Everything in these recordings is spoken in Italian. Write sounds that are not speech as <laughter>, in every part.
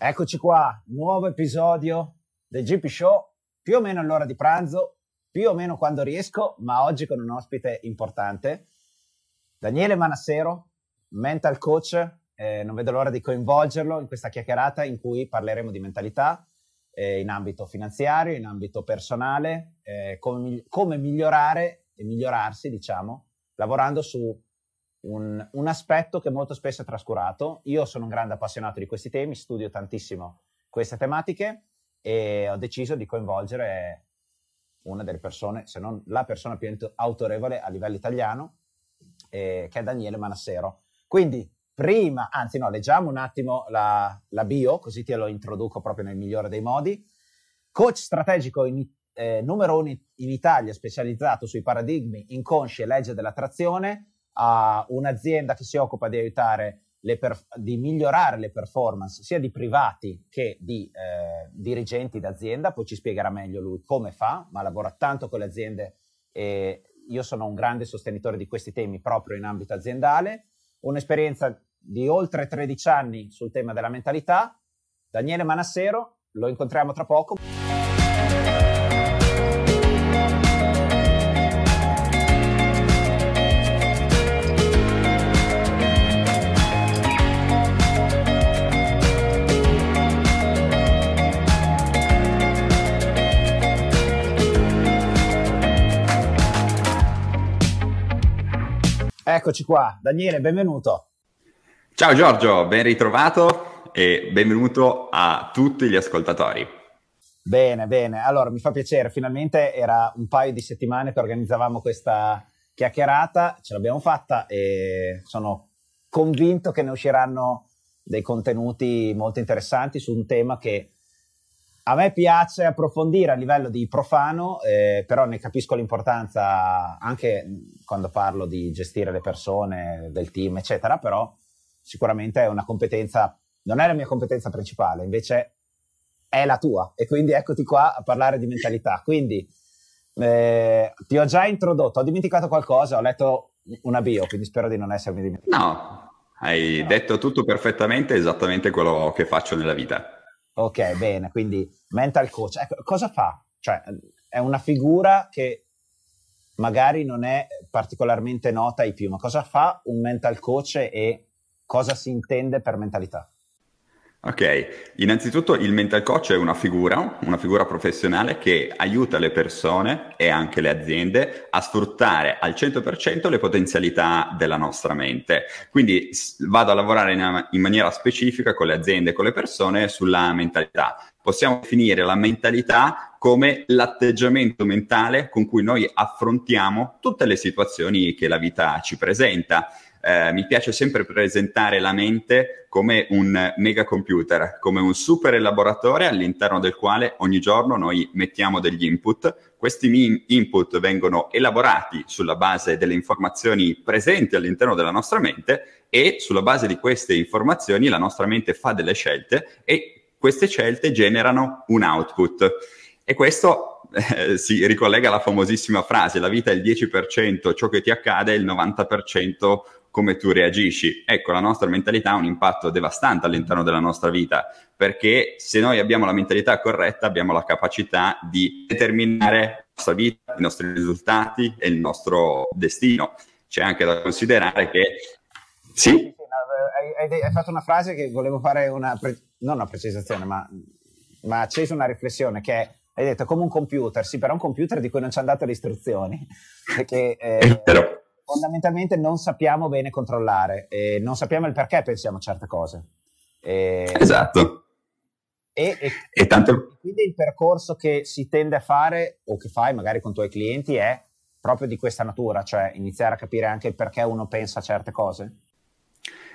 Eccoci qua, nuovo episodio del GP Show, più o meno all'ora di pranzo, più o meno quando riesco, ma oggi con un ospite importante, Daniele Manassero, mental coach, eh, non vedo l'ora di coinvolgerlo in questa chiacchierata in cui parleremo di mentalità eh, in ambito finanziario, in ambito personale, eh, come, come migliorare e migliorarsi, diciamo, lavorando su un, un, aspetto che molto spesso è trascurato. Io sono un grande appassionato di questi temi, studio tantissimo queste tematiche e ho deciso di coinvolgere una delle persone, se non la persona più autorevole a livello italiano, eh, che è Daniele Manassero. Quindi, prima, anzi no, leggiamo un attimo la, la bio, così te lo introduco proprio nel migliore dei modi. Coach strategico in, eh, numero uno in Italia, specializzato sui paradigmi inconsci e legge dell'attrazione, a un'azienda che si occupa di aiutare per, di migliorare le performance sia di privati che di eh, dirigenti d'azienda, poi ci spiegherà meglio lui come fa, ma lavora tanto con le aziende e io sono un grande sostenitore di questi temi proprio in ambito aziendale, un'esperienza di oltre 13 anni sul tema della mentalità. Daniele Manassero, lo incontriamo tra poco. Eccoci qua, Daniele, benvenuto. Ciao Giorgio, ben ritrovato e benvenuto a tutti gli ascoltatori. Bene, bene. Allora, mi fa piacere, finalmente era un paio di settimane che organizzavamo questa chiacchierata, ce l'abbiamo fatta e sono convinto che ne usciranno dei contenuti molto interessanti su un tema che a me piace approfondire a livello di profano, eh, però ne capisco l'importanza anche quando parlo di gestire le persone, del team, eccetera, però sicuramente è una competenza, non è la mia competenza principale, invece è la tua e quindi eccoti qua a parlare di mentalità. Quindi eh, ti ho già introdotto, ho dimenticato qualcosa, ho letto una bio, quindi spero di non essermi dimenticato. No, hai no. detto tutto perfettamente, esattamente quello che faccio nella vita. Ok, bene, quindi mental coach. Ecco, cosa fa? Cioè, è una figura che magari non è particolarmente nota ai più, ma cosa fa un mental coach e cosa si intende per mentalità? Ok, innanzitutto il mental coach è una figura, una figura professionale che aiuta le persone e anche le aziende a sfruttare al 100% le potenzialità della nostra mente. Quindi vado a lavorare in, in maniera specifica con le aziende e con le persone sulla mentalità. Possiamo definire la mentalità come l'atteggiamento mentale con cui noi affrontiamo tutte le situazioni che la vita ci presenta eh, mi piace sempre presentare la mente come un mega computer, come un super elaboratore all'interno del quale ogni giorno noi mettiamo degli input. Questi input vengono elaborati sulla base delle informazioni presenti all'interno della nostra mente e sulla base di queste informazioni la nostra mente fa delle scelte e queste scelte generano un output. E questo eh, si ricollega alla famosissima frase, la vita è il 10% ciò che ti accade, il 90% come tu reagisci. Ecco, la nostra mentalità ha un impatto devastante all'interno della nostra vita, perché se noi abbiamo la mentalità corretta, abbiamo la capacità di determinare la nostra vita, i nostri risultati e il nostro destino. C'è anche da considerare che... Sì? sì, hai, hai, hai, fatto una frase che volevo fare una... Pre- non una precisazione, ma, ma acceso una riflessione che è hai detto come un computer, sì, però un computer di cui non ci hanno dato le istruzioni. <laughs> Perché, eh, fondamentalmente non sappiamo bene controllare e non sappiamo il perché pensiamo a certe cose. E, esatto. E, e, e tanto... quindi il percorso che si tende a fare o che fai magari con i tuoi clienti è proprio di questa natura, cioè iniziare a capire anche il perché uno pensa certe cose?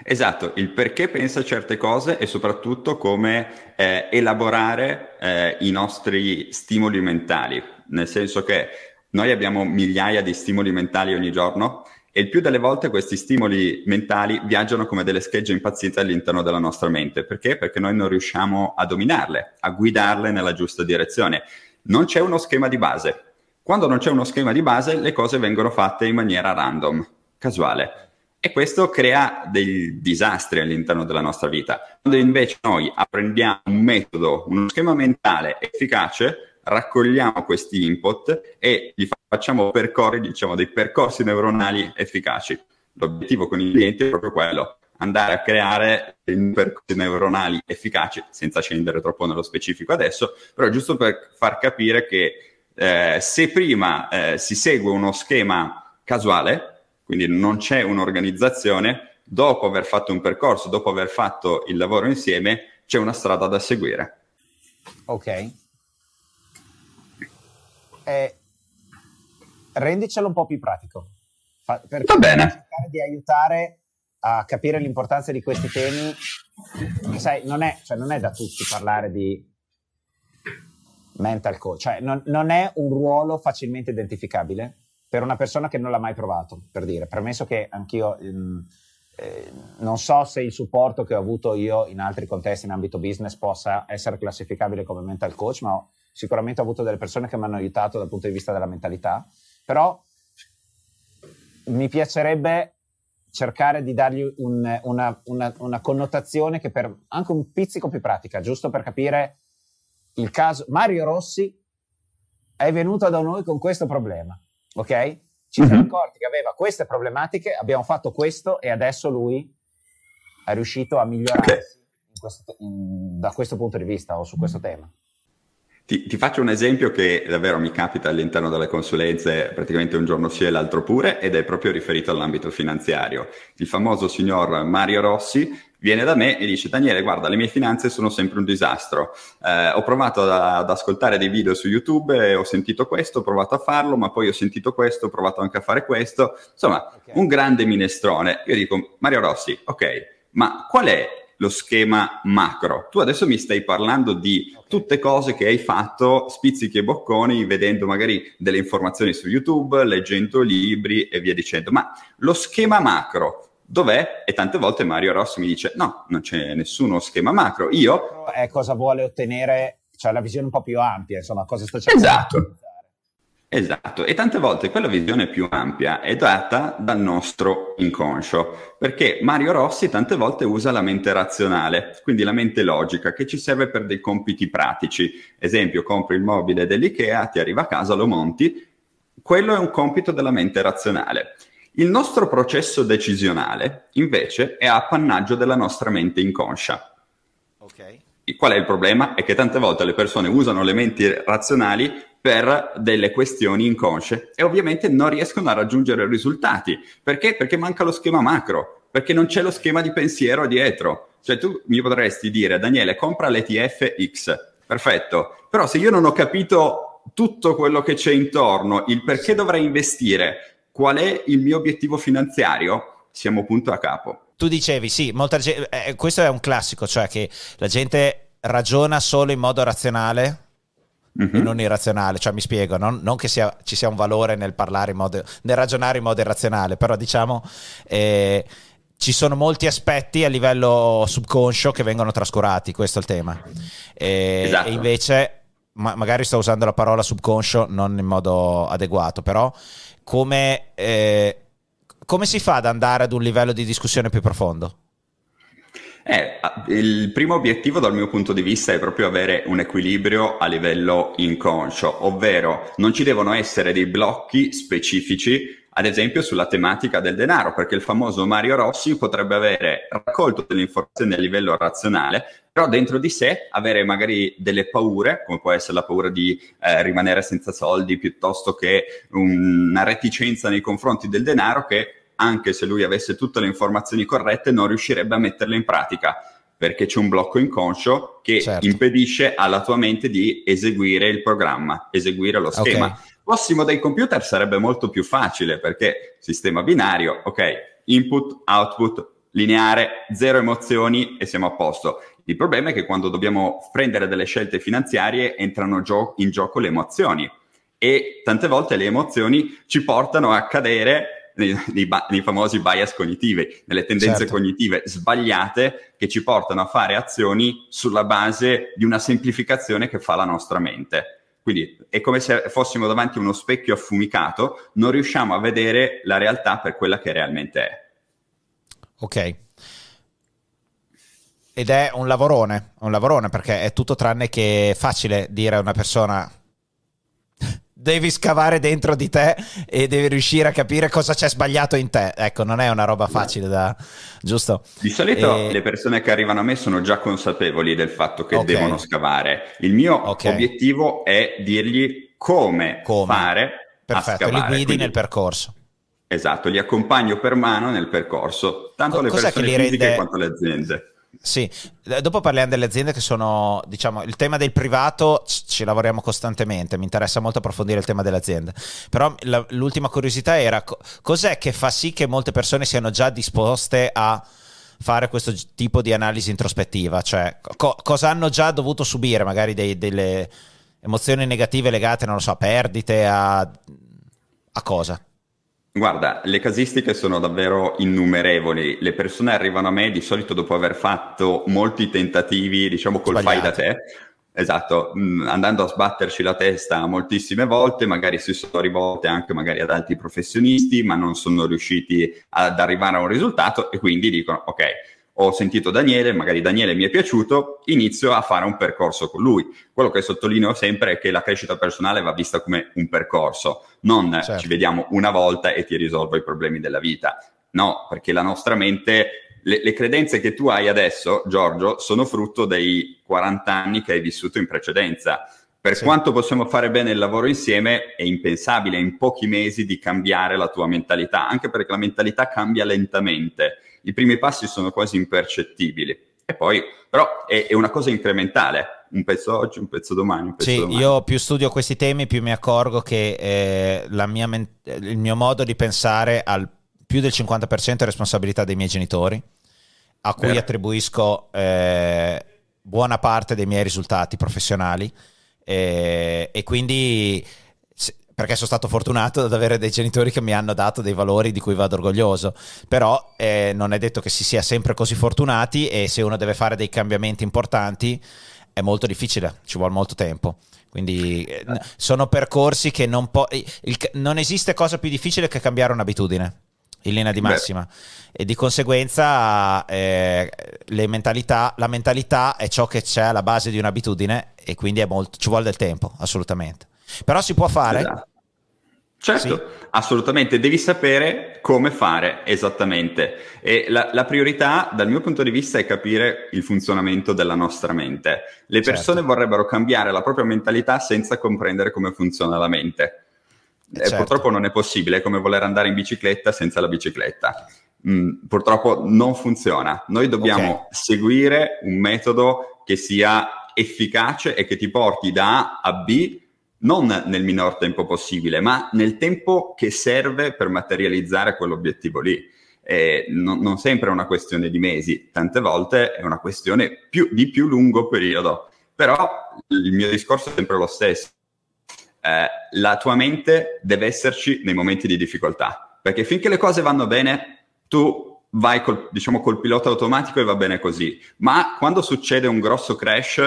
Esatto, il perché pensa a certe cose e soprattutto come eh, elaborare eh, i nostri stimoli mentali, nel senso che noi abbiamo migliaia di stimoli mentali ogni giorno e il più delle volte questi stimoli mentali viaggiano come delle schegge impazzite all'interno della nostra mente. Perché? Perché noi non riusciamo a dominarle, a guidarle nella giusta direzione. Non c'è uno schema di base. Quando non c'è uno schema di base, le cose vengono fatte in maniera random, casuale. e questo crea dei disastri all'interno della nostra vita. Quando invece noi apprendiamo un metodo, uno schema mentale efficace, raccogliamo questi input e li facciamo percorrere, diciamo, dei percorsi neuronali efficaci. L'obiettivo con i clienti è proprio quello, andare a creare dei percorsi neuronali efficaci, senza scendere troppo nello specifico adesso, però giusto per far capire che eh, se prima eh, si segue uno schema casuale, quindi non c'è un'organizzazione, dopo aver fatto un percorso, dopo aver fatto il lavoro insieme, c'è una strada da seguire. Ok. Eh, rendicelo un po' più pratico. Fa, per Va bene. cercare di aiutare a capire l'importanza di questi temi. Sai, non è, cioè, non è da tutti parlare di mental coach, cioè non, non è un ruolo facilmente identificabile per una persona che non l'ha mai provato, per dire, premesso che anch'io ehm, eh, non so se il supporto che ho avuto io in altri contesti in ambito business possa essere classificabile come mental coach, ma ho, sicuramente ho avuto delle persone che mi hanno aiutato dal punto di vista della mentalità, però mi piacerebbe cercare di dargli un, una, una, una, connotazione che per anche un pizzico più pratica, giusto per capire il caso. Mario Rossi è venuto da noi con questo problema ok? Ci mm-hmm. siamo accorti che aveva queste problematiche, abbiamo fatto questo e adesso lui è riuscito a migliorarsi okay. questo, in, da questo punto di vista o su questo tema. Ti, ti, faccio un esempio che davvero mi capita all'interno delle consulenze praticamente un giorno sì e l'altro pure ed è proprio riferito all'ambito finanziario. Il famoso signor Mario Rossi viene da me e dice Daniele guarda le mie finanze sono sempre un disastro, eh, ho provato ad, ad, ascoltare dei video su YouTube ho sentito questo, ho provato a farlo ma poi ho sentito questo, ho provato anche a fare questo, insomma okay. un grande minestrone. Io dico Mario Rossi ok ma qual è lo schema macro. Tu adesso mi stai parlando di tutte cose che hai fatto, spizzichi e bocconi, vedendo magari delle informazioni su YouTube, leggendo libri e via dicendo. Ma lo schema macro, dov'è? E tante volte Mario Rossi mi dice no, non c'è nessuno schema macro. Io... È cosa vuole ottenere, cioè la visione un po' più ampia, insomma, cosa sta cercando. Esatto. Esatto, e tante volte quella visione più ampia è data dal nostro inconscio, perché Mario Rossi tante volte usa la mente razionale, quindi la mente logica, che ci serve per dei compiti pratici. Esempio, compri il mobile dell'IKEA, ti arriva a casa, lo monti, quello è un compito della mente razionale. Il nostro processo decisionale, invece, è appannaggio della nostra mente inconscia. Ok. Qual è il problema? È che tante volte le persone usano le menti razionali per delle questioni inconsce e ovviamente non riescono a raggiungere risultati. Perché? Perché manca lo schema macro, perché non c'è lo schema di pensiero dietro. Cioè tu mi potresti dire, Daniele, compra l'ETF X, perfetto, però se io non ho capito tutto quello che c'è intorno, il perché dovrei investire, qual è il mio obiettivo finanziario, siamo punto a capo. Tu dicevi, sì, molta eh, questo è un classico, cioè che la gente ragiona solo in modo razionale mm-hmm. e non irrazionale, cioè mi spiego, non, non che sia, ci sia un valore nel parlare in modo, nel ragionare in modo irrazionale, però diciamo... Eh, ci sono molti aspetti a livello subconscio che vengono trascurati, questo è il tema. E, esatto. e invece, ma, magari sto usando la parola subconscio non in modo adeguato, però come, eh, come si fa ad andare ad un livello di discussione più profondo? Eh, il primo obiettivo dal mio punto di vista è proprio avere un equilibrio a livello inconscio, ovvero non ci devono essere dei blocchi specifici ad esempio sulla tematica del denaro, perché il famoso Mario Rossi potrebbe avere raccolto delle informazioni a livello razionale, però dentro di sé avere magari delle paure, come può essere la paura di eh, rimanere senza soldi, piuttosto che una reticenza nei confronti del denaro che anche se lui avesse tutte le informazioni corrette non riuscirebbe a metterle in pratica perché c'è un blocco inconscio che certo. impedisce alla tua mente di eseguire il programma, eseguire lo schema. Okay. Fossimo dei computer sarebbe molto più facile perché sistema binario, ok, input, output, lineare, zero emozioni e siamo a posto. Il problema è che quando dobbiamo prendere delle scelte finanziarie entrano gio- in gioco le emozioni e tante volte le emozioni ci portano a cadere nei, nei, nei famosi bias cognitivi, nelle tendenze certo. cognitive sbagliate che ci portano a fare azioni sulla base di una semplificazione che fa la nostra mente. Quindi è come se fossimo davanti a uno specchio affumicato, non riusciamo a vedere la realtà per quella che realmente è. Ok. Ed è un lavorone, un lavorone perché è tutto tranne che facile dire a una persona devi scavare dentro di te e devi riuscire a capire cosa c'è sbagliato in te. Ecco, non è una roba facile da... giusto? Di solito e... le persone che arrivano a me sono già consapevoli del fatto che okay. devono scavare. Il mio okay. obiettivo è dirgli come, come? fare Perfetto, li guidi Quindi... nel percorso. Esatto, li accompagno per mano nel percorso, tanto Co- le persone fisiche rende... quanto le aziende. Sì, dopo parliamo delle aziende che sono, diciamo, il tema del privato ci lavoriamo costantemente, mi interessa molto approfondire il tema delle aziende, però la, l'ultima curiosità era cos'è che fa sì che molte persone siano già disposte a fare questo tipo di analisi introspettiva, cioè co- cosa hanno già dovuto subire, magari dei, delle emozioni negative legate, non lo so, a perdite, a, a cosa? Guarda, le casistiche sono davvero innumerevoli. Le persone arrivano a me di solito dopo aver fatto molti tentativi, diciamo col Sbagliati. fai da te. Esatto, mm, andando a sbatterci la testa moltissime volte, magari si sono rivolte anche magari ad altri professionisti, ma non sono riusciti ad arrivare a un risultato e quindi dicono ok, ho sentito Daniele, magari Daniele mi è piaciuto, inizio a fare un percorso con lui. Quello che sottolineo sempre è che la crescita personale va vista come un percorso, non certo. ci vediamo una volta e ti risolvo i problemi della vita. No, perché la nostra mente, le, le credenze che tu hai adesso, Giorgio, sono frutto dei 40 anni che hai vissuto in precedenza. Per sì. quanto possiamo fare bene il lavoro insieme, è impensabile in pochi mesi di cambiare la tua mentalità, anche perché la mentalità cambia lentamente i primi passi sono quasi impercettibili. E poi, però, è, è una cosa incrementale, un pezzo oggi, un pezzo domani. Un pezzo sì, domani. io più studio questi temi, più mi accorgo che eh, men- il mio modo di pensare al più del 50% è responsabilità dei miei genitori, a cui Beh. attribuisco eh, buona parte dei miei risultati professionali. Eh, e quindi perché sono stato fortunato ad avere dei genitori che mi hanno dato dei valori di cui vado orgoglioso, però eh, non è detto che si sia sempre così fortunati e se uno deve fare dei cambiamenti importanti è molto difficile, ci vuole molto tempo. Quindi eh, sono percorsi che non, po- il, non esiste cosa più difficile che cambiare un'abitudine in linea di massima Beh. e di conseguenza eh, mentalità, la mentalità è ciò che c'è alla base di un'abitudine e quindi molto, ci vuole del tempo, assolutamente. Però si può fare? Esatto. Certo, sì. assolutamente, devi sapere come fare esattamente. E la, la, priorità, dal mio punto di vista, è capire il funzionamento della nostra mente. Le persone certo. vorrebbero cambiare la propria mentalità senza comprendere come funziona la mente. Eh, certo. Purtroppo non è possibile, è come voler andare in bicicletta senza la bicicletta. Mm, purtroppo non funziona. Noi dobbiamo okay. seguire un metodo che sia efficace e che ti porti da A a B non nel minor tempo possibile, ma nel tempo che serve per materializzare quell'obiettivo lì. Non, non, sempre è una questione di mesi, tante volte è una questione più, di più lungo periodo. Però il mio discorso è sempre lo stesso. Eh, la tua mente deve esserci nei momenti di difficoltà, perché finché le cose vanno bene, tu vai col, diciamo, col pilota automatico e va bene così. Ma quando succede un grosso crash,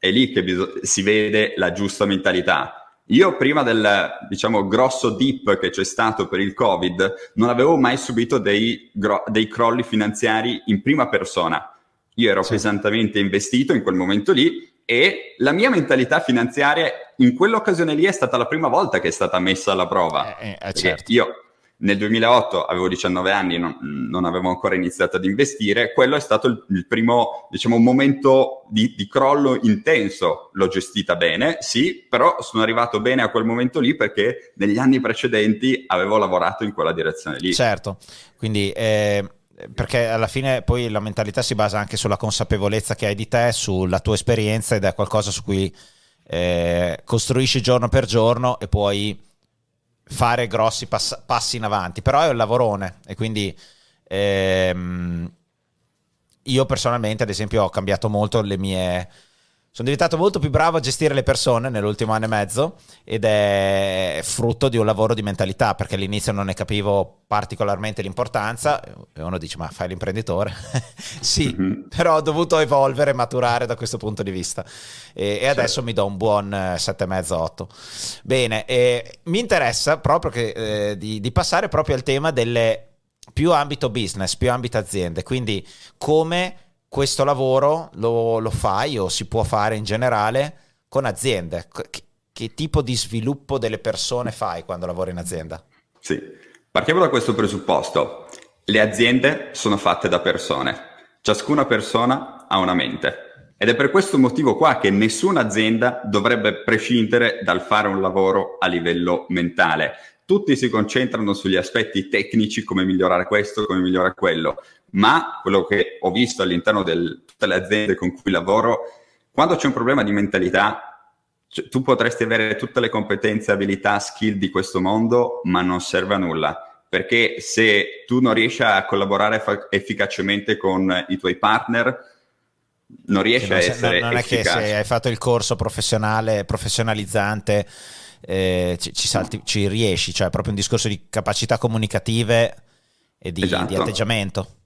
è lì che bis- si vede la giusta mentalità. Io prima del, diciamo, grosso dip che c'è stato per il Covid, non avevo mai subito dei, gro- dei crolli finanziari in prima persona. Io ero sì. pesantemente investito in quel momento lì e la mia mentalità finanziaria in quell'occasione lì è stata la prima volta che è stata messa alla prova. Eh, eh, certo. Io nel 2008 avevo 19 anni, non, non, avevo ancora iniziato ad investire, quello è stato il, il primo, diciamo, momento di, di, crollo intenso. L'ho gestita bene, sì, però sono arrivato bene a quel momento lì perché negli anni precedenti avevo lavorato in quella direzione lì. Certo, quindi... Eh perché alla fine poi la mentalità si basa anche sulla consapevolezza che hai di te, sulla tua esperienza ed è qualcosa su cui eh, costruisci giorno per giorno e puoi fare grossi pass- passi in avanti, però è un lavorone e quindi ehm, io personalmente ad esempio ho cambiato molto le mie sono diventato molto più bravo a gestire le persone nell'ultimo anno e mezzo ed è frutto di un lavoro di mentalità perché all'inizio non ne capivo particolarmente l'importanza e uno dice ma fai l'imprenditore? <laughs> sì, mm-hmm. però ho dovuto evolvere e maturare da questo punto di vista e, e adesso certo. mi do un buon 7,5-8. Bene, mi interessa proprio che, eh, di, di passare proprio al tema delle più ambito business, più ambito aziende, quindi come questo lavoro lo, lo fai o si può fare in generale con aziende. Che, che tipo di sviluppo delle persone fai quando lavori in azienda? Sì, partiamo da questo presupposto. Le aziende sono fatte da persone. Ciascuna persona ha una mente. Ed è per questo motivo qua che nessuna azienda dovrebbe prescindere dal fare un lavoro a livello mentale. Tutti si concentrano sugli aspetti tecnici, come migliorare questo, come migliorare quello, ma quello che ho visto all'interno di tutte le aziende con cui lavoro, quando c'è un problema di mentalità, cioè, tu potresti avere tutte le competenze, abilità, skill di questo mondo, ma non serve a nulla. Perché se tu non riesci a collaborare fa- efficacemente con i tuoi partner, non riesce a essere non, non è che se hai fatto il corso professionale professionalizzante eh, ci, ci, salti, ci, riesci cioè è proprio un discorso di capacità comunicative e di, esatto. di atteggiamento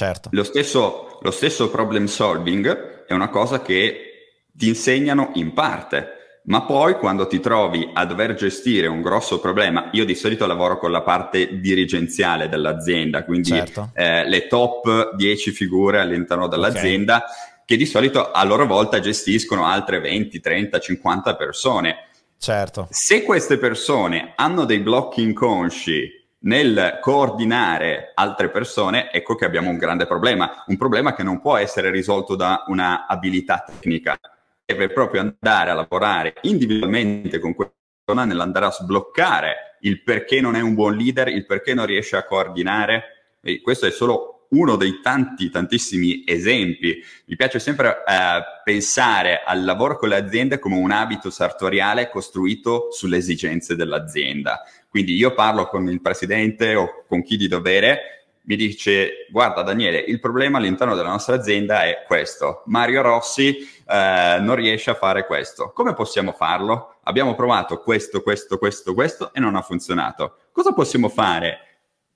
certo lo stesso, lo stesso problem solving è una cosa che ti insegnano in parte ma poi quando ti trovi a dover gestire un grosso problema, io di solito lavoro con la parte dirigenziale dell'azienda, quindi certo. eh, le top 10 figure all'interno dell'azienda, okay che di solito a loro volta gestiscono altre 20, 30, 50 persone. Certo. Se queste persone hanno dei blocchi inconsci nel coordinare altre persone, ecco che abbiamo un grande problema, un problema che non può essere risolto da una abilità tecnica, deve proprio andare a lavorare individualmente con quella persona nell'andare a sbloccare il perché non è un buon leader, il perché non riesce a coordinare. E questo è solo uno dei tanti, tantissimi esempi. Mi piace sempre eh, pensare al lavoro con le aziende come un abito sartoriale costruito sulle esigenze dell'azienda. Quindi io parlo con il presidente o con chi di dovere, mi dice guarda Daniele, il problema all'interno della nostra azienda è questo. Mario Rossi eh, non riesce a fare questo. Come possiamo farlo? Abbiamo provato questo, questo, questo, questo e non ha funzionato. Cosa possiamo fare?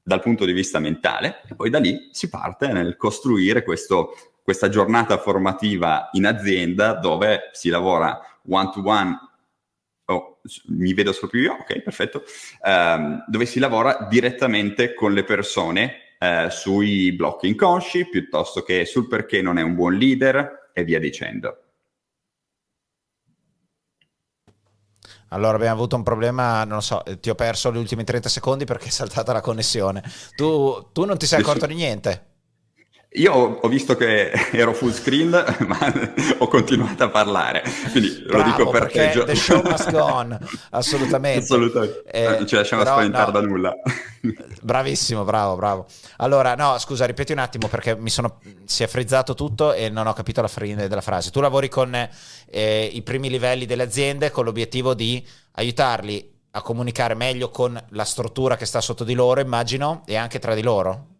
dal punto di vista mentale e poi da lì si parte nel costruire questo, questa giornata formativa in azienda dove si lavora one to one Oh, mi vedo solo più io, ok, perfetto, um, dove si lavora direttamente con le persone uh, sui blocchi inconsci piuttosto che sul perché non è un buon leader e via dicendo. Allora abbiamo avuto un problema, non lo so, ti ho perso gli ultimi 30 secondi perché è saltata la connessione. Tu, tu non ti sei accorto di niente? Io ho visto che <laughs> ero full screen, <laughs> ma <laughs> ho continuato a parlare. Quindi Bravo, lo dico per perché The show must go on, assolutamente. Assolutamente. Eh, non ci lasciamo spaventare no, da nulla. Bravissimo, bravo, bravo. Allora, no, scusa, ripeti un attimo perché mi sono, si è frizzato tutto e non ho capito la fine della frase. Tu lavori con eh, i primi livelli delle aziende con l'obiettivo di aiutarli a comunicare meglio con la struttura che sta sotto di loro, immagino, e anche tra di loro.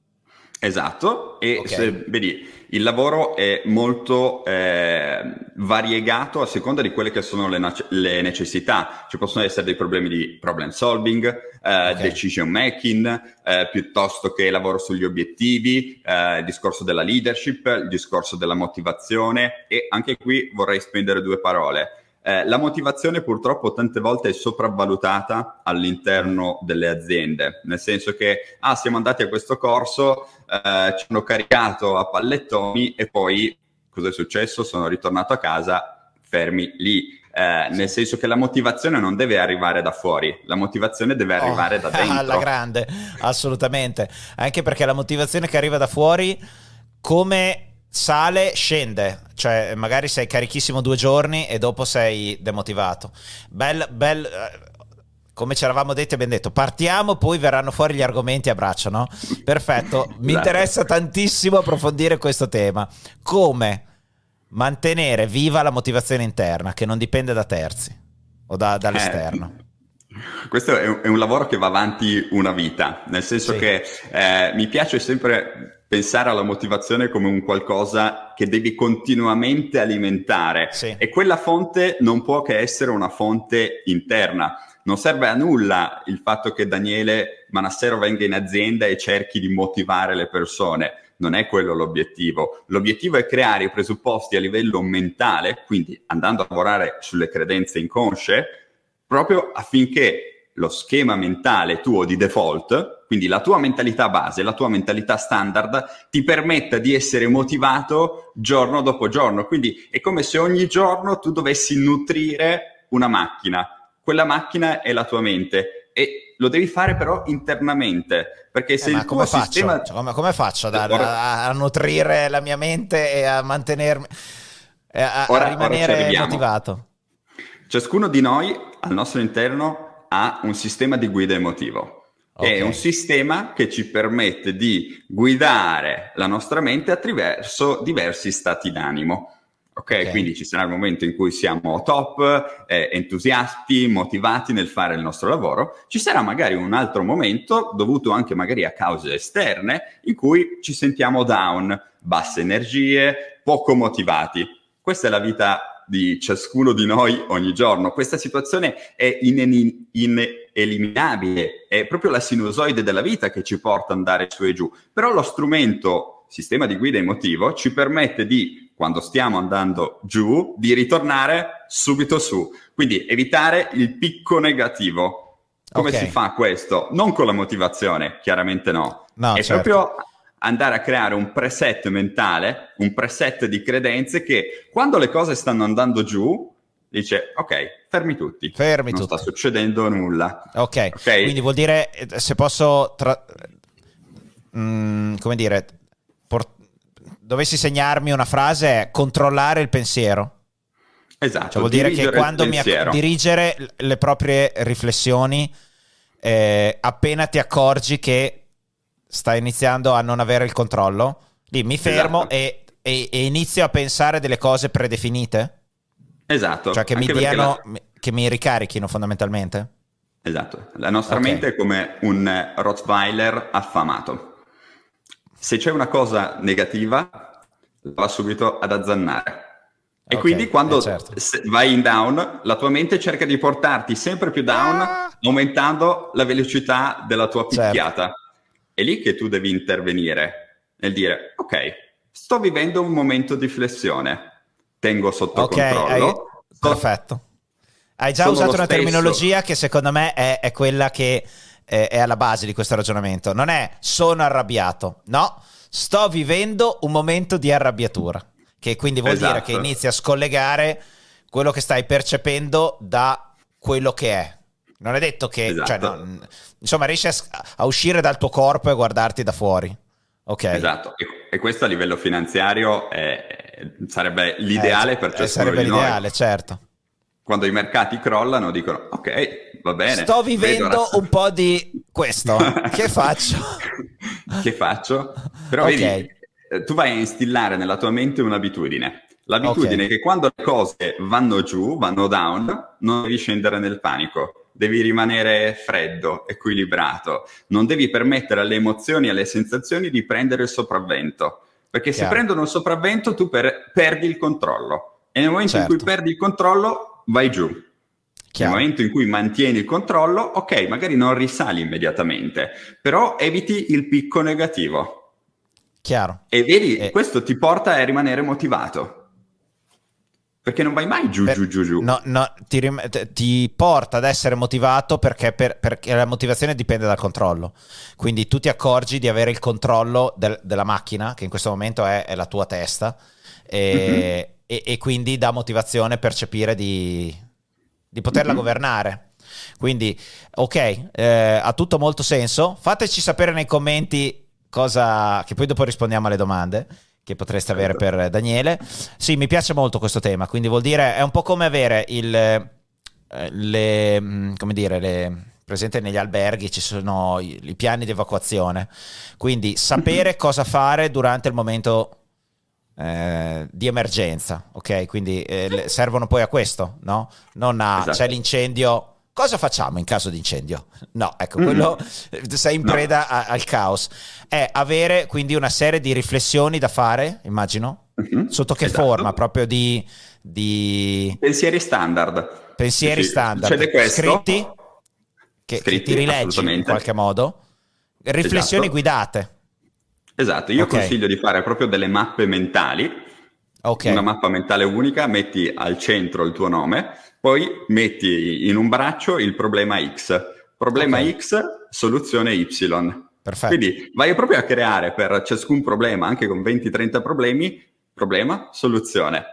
Esatto, e okay. se vedi, il lavoro è molto eh, variegato a seconda di quelle che sono le, le, necessità. Ci possono essere dei problemi di problem solving, eh, okay. decision making, eh, piuttosto che lavoro sugli obiettivi, eh, il discorso della leadership, il discorso della motivazione e anche qui vorrei spendere due parole. Eh, la motivazione purtroppo tante volte è sopravvalutata all'interno delle aziende, nel senso che ah, siamo andati a questo corso, eh, ci hanno caricato a pallettoni e poi cosa è successo? Sono ritornato a casa fermi lì. Eh, nel senso che la motivazione non deve arrivare da fuori, la motivazione deve oh, arrivare oh, da <laughs> dentro. Alla grande, assolutamente. Anche perché la motivazione che arriva da fuori, come sale, scende, cioè magari sei carichissimo due giorni e dopo sei demotivato. Bel, bel, eh, come ci eravamo detti, abbiamo detto partiamo, poi verranno fuori gli argomenti a braccio, no? Perfetto, <laughs> mi interessa tantissimo approfondire questo tema. Come mantenere viva la motivazione interna che non dipende da terzi o da, dall'esterno? Eh. Questo è un, è un, lavoro che va avanti una vita, nel senso sì. che eh, mi piace sempre pensare alla motivazione come un qualcosa che devi continuamente alimentare sì. e quella fonte non può che essere una fonte interna. Non serve a nulla il fatto che Daniele Manassero venga in azienda e cerchi di motivare le persone. Non è quello l'obiettivo. L'obiettivo è creare i presupposti a livello mentale, quindi andando a lavorare sulle credenze inconsce, proprio affinché lo schema mentale tuo di default, quindi la tua mentalità base, la tua mentalità standard, ti permetta di essere motivato giorno dopo giorno. Quindi è come se ogni giorno tu dovessi nutrire una macchina. Quella macchina è la tua mente e lo devi fare però internamente perché se eh, il tuo come sistema faccio? Cioè, come, come faccio ad, a, a, nutrire la mia mente e a mantenermi a, ora, a rimanere motivato ciascuno di noi al nostro interno ha un sistema di guida emotivo Okay. È un sistema che ci permette di guidare la nostra mente attraverso diversi stati d'animo. Okay? ok, quindi ci sarà il momento in cui siamo top, eh, entusiasti, motivati nel fare il nostro lavoro. Ci sarà magari un altro momento, dovuto anche magari a cause esterne, in cui ci sentiamo down, basse energie, poco motivati. Questa è la vita di ciascuno di noi ogni giorno. Questa situazione è ineliminabile, è proprio la sinusoide della vita che ci porta ad andare su e giù. Però lo strumento, sistema di guida emotivo, ci permette di quando stiamo andando giù, di ritornare subito su. Quindi evitare il picco negativo. Come okay. si fa questo? Non con la motivazione, chiaramente no. no È certo. proprio andare a creare un preset mentale, un preset di credenze che quando le cose stanno andando giù, dice ok, fermi tutti. Fermi non tutti. sta succedendo nulla. Ok, okay? quindi vuol dire, eh, se posso, tra... mm, come dire, dovessi segnarmi una frase è controllare il pensiero. Esatto. Cioè vuol dire che quando mi acc- dirigere le proprie riflessioni, eh, appena ti accorgi che stai iniziando a non avere il controllo, lì mi fermo esatto. e, e, e, inizio a pensare delle cose predefinite. Esatto. Cioè che mi diano, la... che mi ricarichino fondamentalmente. Esatto. La nostra okay. mente è come un Rottweiler affamato se c'è una cosa negativa, va subito ad azzannare. E okay, quindi quando eh certo. vai in down, la tua mente cerca di portarti sempre più down, ah! aumentando la velocità della tua certo. picchiata. Certo. È lì che tu devi intervenire nel dire, ok, sto vivendo un momento di flessione, tengo sotto okay, controllo. Hai... Sto... Perfetto. Hai già usato una stesso. terminologia che secondo me è, è quella che è, è alla base di questo ragionamento. Non è sono arrabbiato, no, sto vivendo un momento di arrabbiatura, che quindi vuol esatto. dire che esatto. inizi a scollegare quello che stai percependo da quello che è. Non è detto che, cioè, esatto. cioè, no, insomma, riesci a, a, uscire dal tuo corpo e guardarti da fuori. Ok. Esatto, e, e questo a livello finanziario è, sarebbe l'ideale eh, per ciascuno Sarebbe l'ideale, certo. Quando i mercati crollano dicono, ok, va bene. Sto vivendo un po' di questo. <laughs> che faccio? che faccio? Però okay. vedi, eh, tu vai a instillare nella tua mente un'abitudine. L'abitudine okay. è che quando le cose vanno giù, vanno down, non devi scendere nel panico, devi rimanere freddo, equilibrato, non devi permettere alle emozioni e alle sensazioni di prendere il sopravvento, perché Chiaro. se prendono il sopravvento tu per- perdi il controllo e nel momento certo. in cui certo. perdi il controllo vai giù. Chiaro. Nel momento in cui mantieni il controllo, ok, magari non risali immediatamente, però eviti il picco negativo. Chiaro. E vedi, eh. questo ti porta a rimanere motivato. Perché non vai mai giù, per, giù, giù, giù. No, no, ti, rim- ti, porta ad essere motivato perché, per, perché, la motivazione dipende dal controllo. Quindi tu ti accorgi di avere il controllo del, della macchina, che in questo momento è, è la tua testa, e, mm-hmm. e, e, quindi dà motivazione percepire di, di poterla mm-hmm. governare. Quindi, ok, eh, ha tutto molto senso. Fateci sapere nei commenti cosa, che poi dopo rispondiamo alle domande che potreste avere certo. per Daniele. Sì, mi piace molto questo tema, quindi vuol dire, è un po' come avere il, eh, le, mm, come dire, le, presente negli alberghi ci sono i, i piani di evacuazione, quindi sapere <clears throat> cosa fare durante il momento eh, di emergenza, ok? Quindi eh, servono poi a questo, no? Non a esatto. c'è l'incendio. Cosa facciamo in caso di incendio? No, ecco, quello mm-hmm. sei in preda no. a, al caos. È avere quindi una serie di riflessioni da fare, immagino, mm-hmm. sotto che esatto. forma? Proprio di, di... Pensieri standard. Pensieri sì, standard. Questo. Scritti, che, Scritti, che ti rileggi in qualche modo. Riflessioni esatto. guidate. Esatto, io okay. consiglio di fare proprio delle mappe mentali, okay. una mappa mentale unica, metti al centro il tuo nome, poi metti in un braccio il problema X, Problema okay. X, soluzione Y. Perfetto. Quindi vai proprio a creare per ciascun problema, anche con 20-30 problemi, problema, soluzione.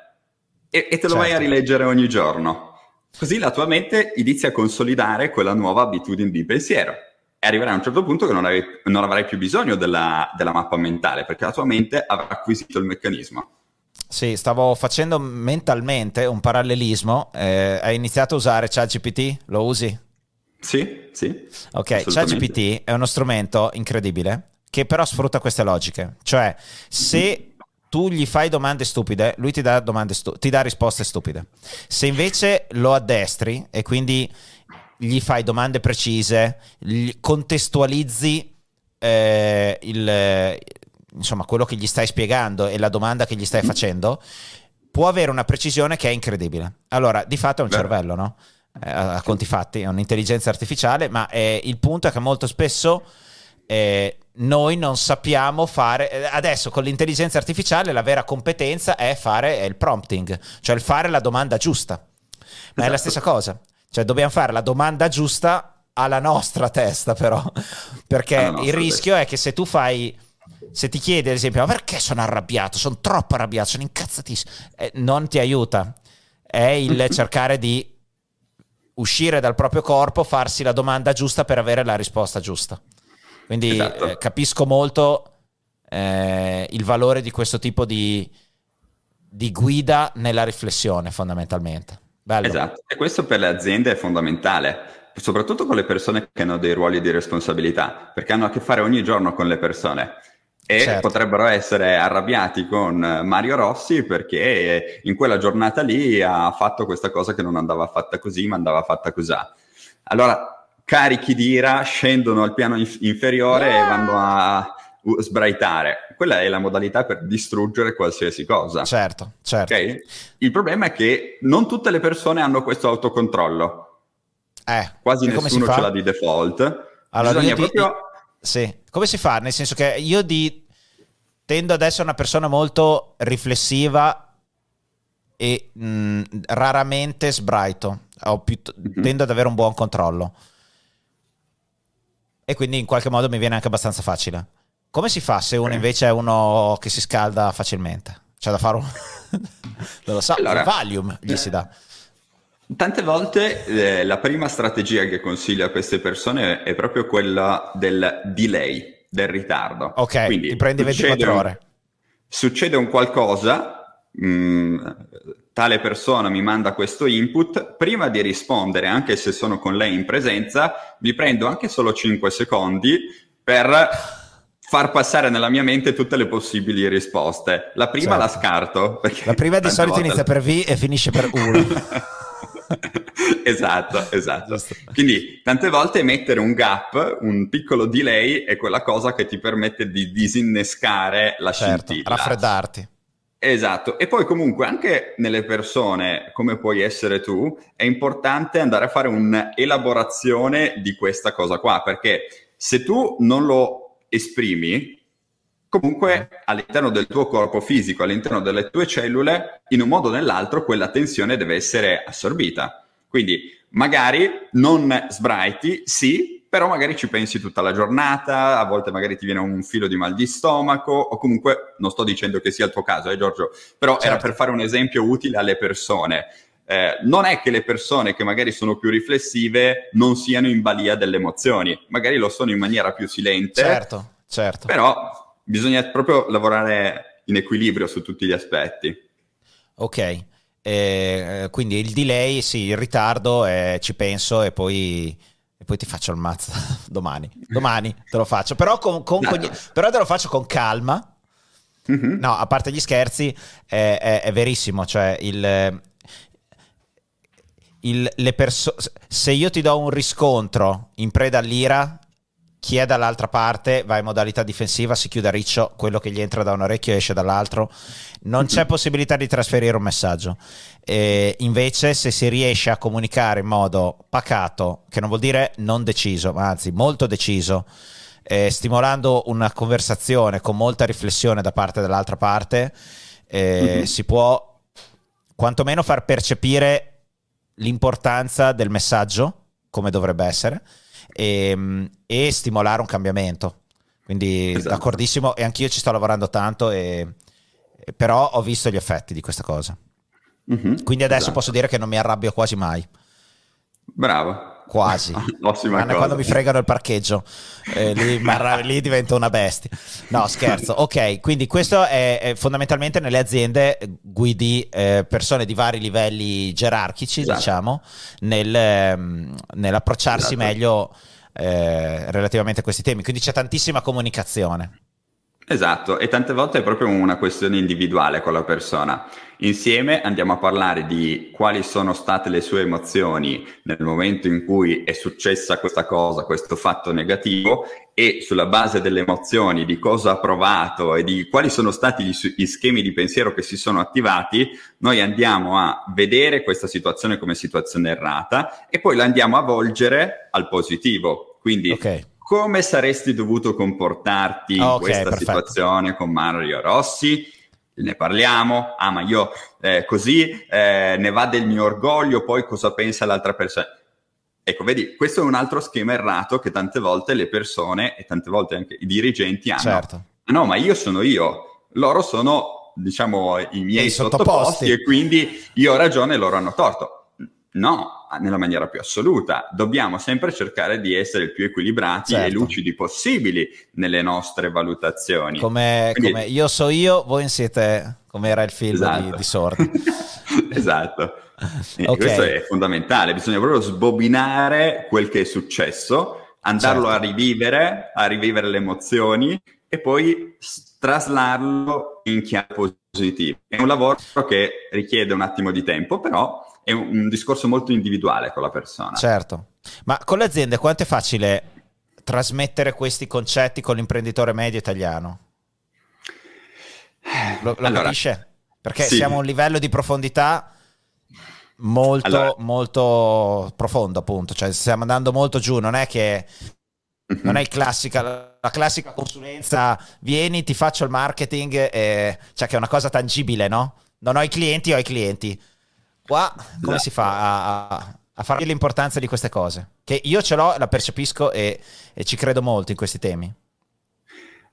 E, e te lo certo. vai a certo. rileggere ogni giorno. Così la tua mente inizia a consolidare quella nuova abitudine di pensiero. E arriverai a un certo punto che non, avevi, non avrai più bisogno della, della mappa mentale, perché la tua mente avrà acquisito il meccanismo. Sì, stavo facendo mentalmente un parallelismo. Eh, hai iniziato a usare ChatGPT? Lo usi? Sì, sì. Ok, ChatGPT è uno strumento incredibile che però sfrutta queste logiche. Cioè, se tu gli fai domande stupide, lui ti dà, stu- ti dà risposte stupide. Se invece lo addestri e quindi gli fai domande precise, contestualizzi eh, il, insomma, quello che gli stai spiegando e la domanda che gli stai facendo, può avere una precisione che è incredibile. Allora, di fatto è un Beh. cervello, no? Eh, a conti fatti, è un'intelligenza artificiale, ma eh, il punto è che molto spesso eh, noi non sappiamo fare. Eh, adesso con l'intelligenza artificiale la vera competenza è fare il prompting, cioè il fare la domanda giusta. Ma esatto. è la stessa cosa. Cioè dobbiamo fare la domanda giusta alla nostra testa, però. Perché il rischio testa. è che se tu fai. Se ti chiedi, ad esempio, ma perché sono arrabbiato? Sono troppo arrabbiato, sono incazzatissimo. Eh, non ti aiuta. È il <laughs> cercare di uscire dal proprio corpo, farsi la domanda giusta per avere la risposta giusta. Quindi esatto. eh, capisco molto eh, il valore di questo tipo di, di guida nella riflessione, fondamentalmente. Bello. Esatto, e questo per le aziende è fondamentale, soprattutto con le persone che hanno dei ruoli di responsabilità, perché hanno a che fare ogni giorno con le persone e certo. potrebbero essere arrabbiati con Mario Rossi perché in quella giornata lì ha fatto questa cosa che non andava fatta così, ma andava fatta così. Allora, carichi di ira scendono al piano inf- inferiore ah! e vanno a sbraitare. Quella è la modalità per distruggere qualsiasi cosa. Certo, certo. Okay? Il problema è che non tutte le persone hanno questo autocontrollo. Eh, Quasi nessuno ce l'ha di default. Allora, Bisogna ti... Sì, come si fa? Nel senso che io di... tendo ad essere una persona molto riflessiva e mh, raramente sbraito. Più... Mm-hmm. Tendo ad avere un buon controllo. E quindi in qualche modo mi viene anche abbastanza facile. Come si fa se uno invece è uno che si scalda facilmente? C'è da fare un... <laughs> <laughs> non lo so, allora, Valium gli si dà. Tante volte eh, la prima strategia che consiglio a queste persone è proprio quella del delay, del ritardo. Ok, Quindi, ti prendi 24 ore. succede un qualcosa, mh, mm, tale persona mi manda questo input, prima di rispondere, anche se sono con lei in presenza, mi prendo anche solo 5 secondi per far passare nella mia mente tutte le possibili risposte. La prima certo. la scarto. La prima di solito inizia per V e finisce per 1. <laughs> <laughs> esatto, esatto. Quindi tante volte mettere un gap, un piccolo delay è quella cosa che ti permette di disinnescare la certo, scintilla. raffreddarti. Esatto, e poi comunque anche nelle persone come puoi essere tu, è importante andare a fare un'elaborazione di questa cosa qua, perché se tu non lo esprimi, comunque all'interno del tuo corpo fisico, all'interno delle tue cellule, in un modo o nell'altro quella tensione deve essere assorbita. Quindi magari non sbraiti, sì, però magari ci pensi tutta la giornata, a volte magari ti viene un filo di mal di stomaco, o comunque non sto dicendo che sia il tuo caso, eh Giorgio, però certo. era per fare un esempio utile alle persone. Eh, non è che le persone che magari sono più riflessive non siano in balia delle emozioni, magari lo sono in maniera più silente. Certo, certo. Però bisogna proprio lavorare in equilibrio su tutti gli aspetti. Ok, eh, quindi il delay, sì, il ritardo, eh, ci penso e poi e poi ti faccio il mazzo <laughs> domani. Domani te lo faccio, però, con, con, con, però te lo faccio con calma. Mm-hmm. No, a parte gli scherzi, è, è, è verissimo. Cioè, il, il, le perso- se io ti do un riscontro in preda all'ira, chi è dall'altra parte va in modalità difensiva, si chiude a riccio, quello che gli entra da un orecchio esce dall'altro. Non c'è possibilità di trasferire un messaggio. E invece, se si riesce a comunicare in modo pacato, che non vuol dire non deciso, ma anzi molto deciso, eh, stimolando una conversazione con molta riflessione da parte dell'altra parte, eh, mm-hmm. si può quantomeno far percepire l'importanza del messaggio, come dovrebbe essere e, e stimolare un cambiamento. Quindi esatto. d'accordissimo e anch'io ci sto lavorando tanto, e, però ho visto gli effetti di questa cosa. Mm-hmm, Quindi adesso esatto. posso dire che non mi arrabbio quasi mai. Bravo. Quasi. <laughs> quando mi fregano il parcheggio, eh, lì, <laughs> lì, divento una bestia. No, scherzo. Ok, quindi questo è, è fondamentalmente nelle aziende guidi eh, persone di vari livelli gerarchici, esatto. diciamo, nel, ehm, nell'approcciarsi esatto. meglio eh, relativamente a questi temi. Quindi c'è tantissima comunicazione. Esatto, e tante volte è proprio una questione individuale con la persona. Insieme andiamo a parlare di quali sono state le sue emozioni nel momento in cui è successa questa cosa, questo fatto negativo e sulla base delle emozioni, di cosa ha provato e di quali sono stati gli, gli schemi di pensiero che si sono attivati, noi andiamo a vedere questa situazione come situazione errata e poi la andiamo a volgere al positivo. Quindi okay come saresti dovuto comportarti in okay, questa perfetto. situazione con Mario Rossi? Ne parliamo, ah ma io eh, così eh, ne va del mio orgoglio, poi cosa pensa l'altra persona? Ecco, vedi, questo è un altro schema errato che tante volte le persone e tante volte anche i dirigenti hanno. Certo. No, ma io sono io, loro sono, diciamo, i miei sottoposti. sottoposti e quindi io ho ragione e loro hanno torto. No, nella maniera più assoluta. Dobbiamo sempre cercare di essere il più equilibrati certo. e lucidi possibili nelle nostre valutazioni. Come, Quindi... come, io so io, voi siete come era il film esatto. di, di Sordi. <laughs> esatto. okay. Questo è fondamentale, bisogna proprio sbobinare quel che è successo, andarlo certo. a rivivere, a rivivere le emozioni e poi traslarlo in chiave positiva. È un lavoro che richiede un attimo di tempo, però è un, discorso molto individuale con la persona. Certo, ma con le aziende quanto è facile trasmettere questi concetti con l'imprenditore medio italiano? Lo, lo allora, capisce? Perché sì. siamo a un livello di profondità molto, allora. molto profondo, appunto. Cioè, stiamo andando molto giù. Non è che mhm. non è classica, la classica consulenza. Vieni, ti faccio il marketing, e, cioè che è una cosa tangibile, no? Non ho i clienti, ho i clienti. Qua come si fa a, a fare l'importanza di queste cose? Che io ce l'ho, la percepisco e, e ci credo molto in questi temi.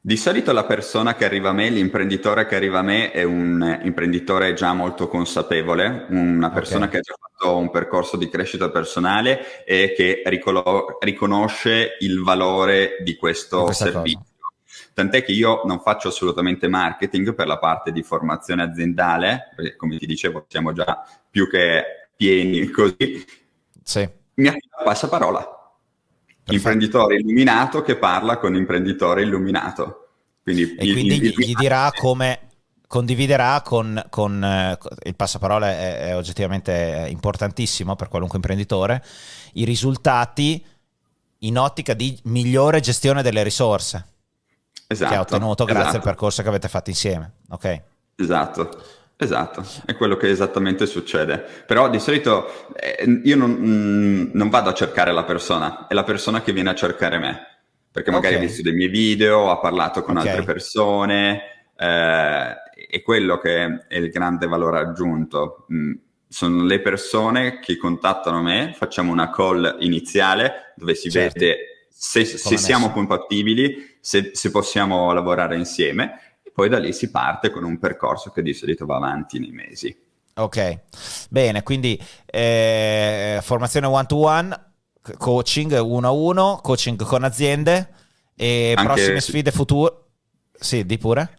Di solito la persona che arriva a me, l'imprenditore che arriva a me è un imprenditore già molto consapevole, una persona okay. che ha già fatto un percorso di crescita personale e che ricolo- riconosce il valore di questo servizio. Cosa. Tant'è che io non faccio assolutamente marketing per la parte di formazione aziendale, perché come ti dicevo siamo già più che pieni <laughs> così. Sì. Mi affido passaparola. Perfetto. Imprenditore illuminato che parla con imprenditore illuminato. Quindi, e il, quindi il, gli, gli dirà come condividerà con, con eh, il passaparola è, è, oggettivamente importantissimo per qualunque imprenditore i risultati in ottica di migliore gestione delle risorse esatto, che ha ottenuto grazie esatto. al percorso che avete fatto insieme. Ok. Esatto. Esatto, è quello che esattamente succede. Però di solito eh, io non, mm, non, vado a cercare la persona, è la persona che viene a cercare me. Perché magari okay. ha visto dei miei video, ha parlato con okay. altre persone, eh, è quello che è il grande valore aggiunto. Mm, sono le persone che contattano me, facciamo una call iniziale dove si certo. vede se, se siamo compatibili, se, se possiamo lavorare insieme e poi da lì si parte con un percorso che di solito va avanti nei mesi. Ok, bene, quindi eh, formazione one to one, coaching uno a uno, coaching con aziende e Anche... prossime sfide future. Sì, di pure.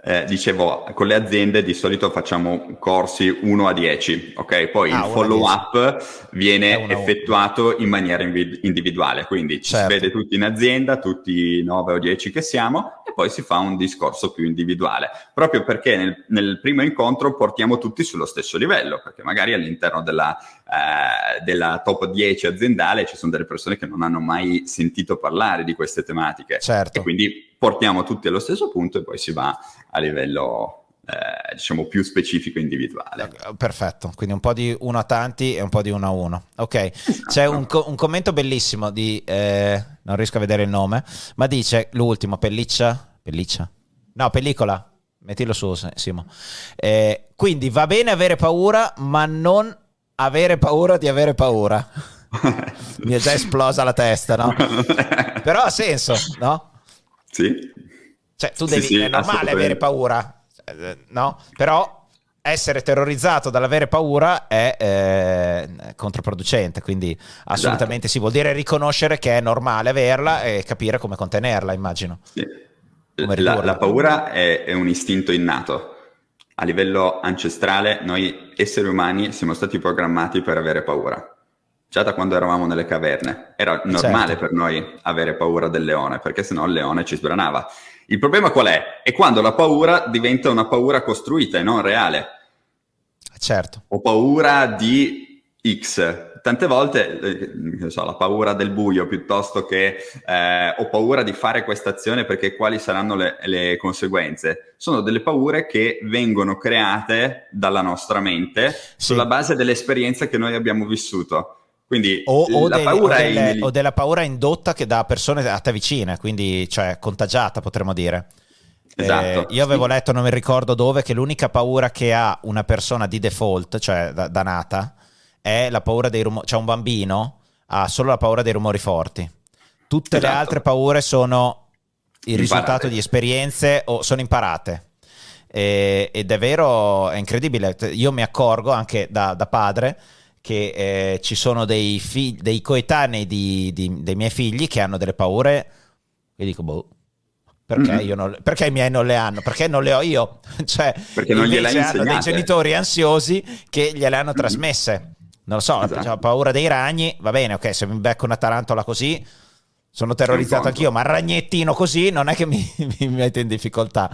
Eh, dicevo, con le aziende di solito facciamo corsi 1 a 10, ok? Poi ah, il follow up viene effettuato in maniera individuale, quindi ci certo. si vede tutti in azienda, tutti 9 o 10 che siamo, e poi si fa un discorso più individuale, proprio perché nel, nel primo incontro portiamo tutti sullo stesso livello, perché magari all'interno della, eh, della top 10 aziendale ci sono delle persone che non hanno mai sentito parlare di queste tematiche. Certo. E quindi portiamo tutti allo stesso punto e poi si va a livello eh, diciamo più specifico individuale. Perfetto, quindi un po' di uno a tanti e un po' di uno a uno. Ok, esatto. c'è un, co- un, commento bellissimo di, eh, non riesco a vedere il nome, ma dice l'ultimo, pelliccia, pelliccia? No, pellicola, mettilo su Simo. Eh, quindi va bene avere paura, ma non avere paura di avere paura. <laughs> Mi è già esplosa la testa, no? <laughs> Però ha senso, no? Sì. Cioè, tu devi, sì, sì, è normale avere paura, no? Però essere terrorizzato dall'avere paura è eh, controproducente, quindi assolutamente esatto. sì, vuol dire riconoscere che è normale averla e capire come contenerla, immagino. Sì. La, la, paura è, è, un istinto innato. A livello ancestrale, noi esseri umani siamo stati programmati per avere paura. Già da quando eravamo nelle caverne. Era normale certo. per noi avere paura del leone, perché sennò il leone ci sbranava. Il problema qual è? È quando la paura diventa una paura costruita e non reale. Certo. Ho paura di X. Tante volte, eh, so, la paura del buio piuttosto che eh, ho paura di fare questa azione perché quali saranno le, le, conseguenze. Sono delle paure che vengono create dalla nostra mente sì. sulla base dell'esperienza che noi abbiamo vissuto. Quindi o, o, dei, o, delle, o, della paura indotta che da persone a te vicine, quindi cioè contagiata potremmo dire. Esatto. Eh, io avevo letto, non mi ricordo dove, che l'unica paura che ha una persona di default, cioè da, da nata, è la paura dei rumori. Cioè un bambino ha solo la paura dei rumori forti. Tutte esatto. le altre paure sono il imparate. risultato di esperienze o sono imparate. E, ed è vero, è incredibile. Io mi accorgo anche da, da padre che eh, ci sono dei, figli, dei coetanei di, di, dei miei figli che hanno delle paure e dico, boh, perché, mm-hmm. non, perché, i miei non le hanno? Perché non le ho io? <laughs> cioè, perché non gliele hanno dei genitori ansiosi che gliele hanno mm-hmm. trasmesse. Non lo so, esatto. ho paura dei ragni, va bene, ok, se mi becco una tarantola così sono terrorizzato anch'io, ma il ragnettino così non è che mi, <laughs> mi mette in difficoltà.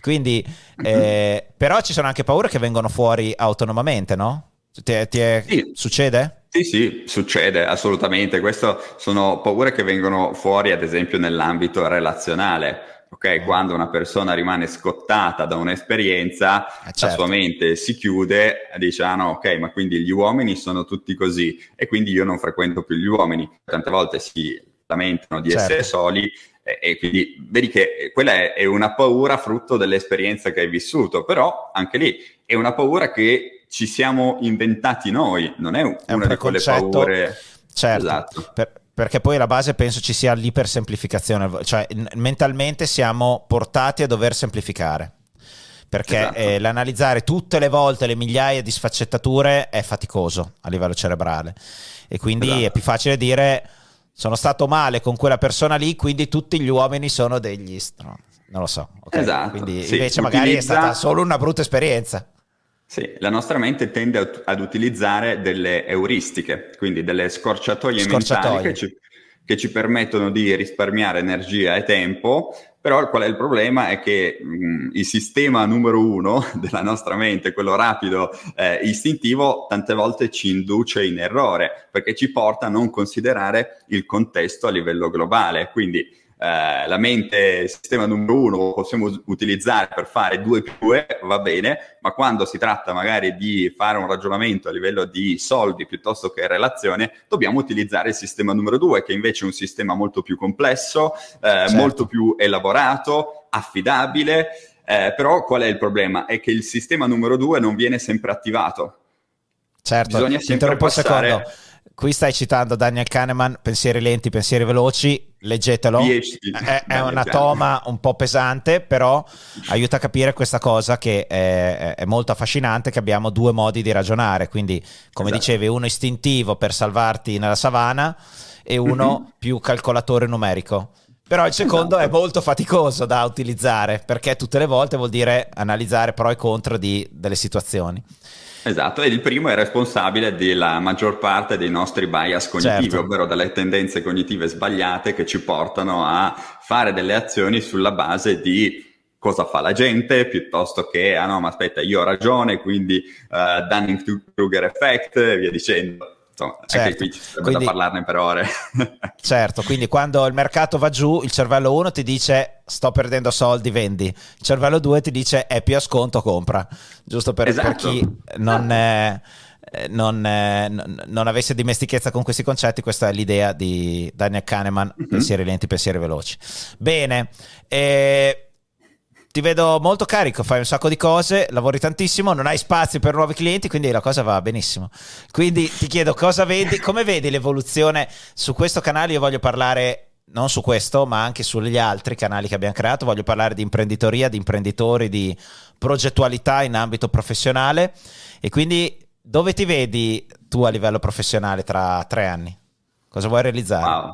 Quindi, mm-hmm. eh, però ci sono anche paure che vengono fuori autonomamente, no? Ti, ti è... sì. Succede? Sì, sì, succede assolutamente. Queste sono paure che vengono fuori, ad esempio, nell'ambito relazionale. Ok, mm. quando una persona rimane scottata da un'esperienza, eh certo. la sua mente si chiude e dice: Ah no, ok, ma quindi gli uomini sono tutti così e quindi io non frequento più gli uomini. Tante volte si lamentano di certo. essere soli e, e, quindi vedi che quella è, è una paura frutto dell'esperienza che hai vissuto, però anche lì è una paura che ci siamo inventati noi, non è, è una un di quelle paure. Certo, esatto. per, perché poi alla base penso ci sia l'ipersemplificazione, cioè mentalmente siamo portati a dover semplificare. Perché esatto. eh, l'analizzare tutte le volte le migliaia di sfaccettature è faticoso a livello cerebrale. E quindi esatto. è più facile dire sono stato male con quella persona lì, quindi tutti gli uomini sono degli stronzi. Non lo so. Okay? Esatto. Quindi sì, invece magari utilizza... è stata solo una brutta esperienza. Sì, la nostra mente tende ad utilizzare delle euristiche, quindi delle scorciatoie, scorciatoie. mentali che ci, che ci, permettono di risparmiare energia e tempo, però qual è il problema? È che mh, il sistema numero uno <laughs> della nostra mente, quello rapido, eh, istintivo, tante volte ci induce in errore, perché ci porta a non considerare il contesto a livello globale. Quindi eh, la mente sistema numero uno lo possiamo utilizzare per fare 2 più 2, va bene, ma quando si tratta magari di fare un ragionamento a livello di soldi piuttosto che relazione, dobbiamo utilizzare il sistema numero 2, che invece è un sistema molto più complesso, eh, certo. molto più elaborato, affidabile. Eh, però qual è il problema? È che il sistema numero 2 non viene sempre attivato. Certo, Bisogna sempre passare... un secondo qui stai citando Daniel Kahneman, pensieri lenti, pensieri veloci, leggetelo. È, è una toma un po' pesante, però aiuta a capire questa cosa che è, è, molto affascinante, che abbiamo due modi di ragionare, quindi come esatto. dicevi, uno istintivo per salvarti nella savana e uno mm-hmm. più calcolatore numerico. Però il secondo esatto. è molto faticoso da utilizzare perché tutte le volte vuol dire analizzare pro e contro di, delle situazioni. Esatto, e il primo è responsabile della maggior parte dei nostri bias cognitivi, certo. ovvero delle tendenze cognitive sbagliate che ci portano a fare delle azioni sulla base di cosa fa la gente piuttosto che, ah no, ma aspetta, io ho ragione, quindi uh, Dunning-Kruger effect e via dicendo. Insomma, certo. anche qui ci sarebbe quindi, da parlarne per ore. <laughs> certo, quindi quando il mercato va giù, il cervello 1 ti dice sto perdendo soldi, vendi. Il cervello 2 ti dice è più a sconto, compra. Giusto per, esatto. per chi non, è, non, è, non, avesse dimestichezza con questi concetti, questa è l'idea di Daniel Kahneman, mm-hmm. pensieri lenti, pensieri veloci. Bene, eh, ti vedo molto carico, fai un sacco di cose, lavori tantissimo, non hai spazio per nuovi clienti, quindi la cosa va benissimo. Quindi ti chiedo cosa vedi, come vedi l'evoluzione su questo canale? Io voglio parlare non su questo, ma anche sugli altri canali che abbiamo creato. Voglio parlare di imprenditoria, di imprenditori, di progettualità in ambito professionale. E quindi dove ti vedi tu a livello professionale tra tre anni? Cosa vuoi realizzare? Wow.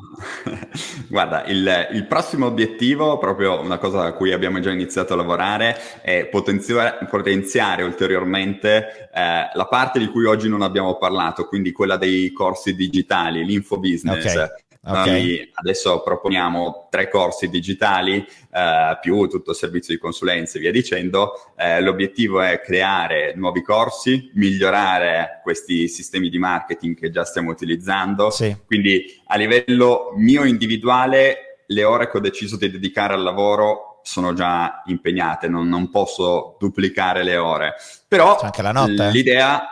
<laughs> Guarda, il, il, prossimo obiettivo, proprio una cosa a cui abbiamo già iniziato a lavorare, è potenziare, potenziare ulteriormente eh, la parte di cui oggi non abbiamo parlato, quindi quella dei corsi digitali, l'infobusiness. Okay. Okay. Noi adesso proponiamo tre corsi digitali eh, più tutto il servizio di consulenza e via dicendo. Eh, l'obiettivo è creare nuovi corsi, migliorare questi sistemi di marketing che già stiamo utilizzando. Sì. Quindi a livello mio individuale, le ore che ho deciso di dedicare al lavoro sono già impegnate, non, non posso duplicare le ore. Però C'è anche la notte. l'idea,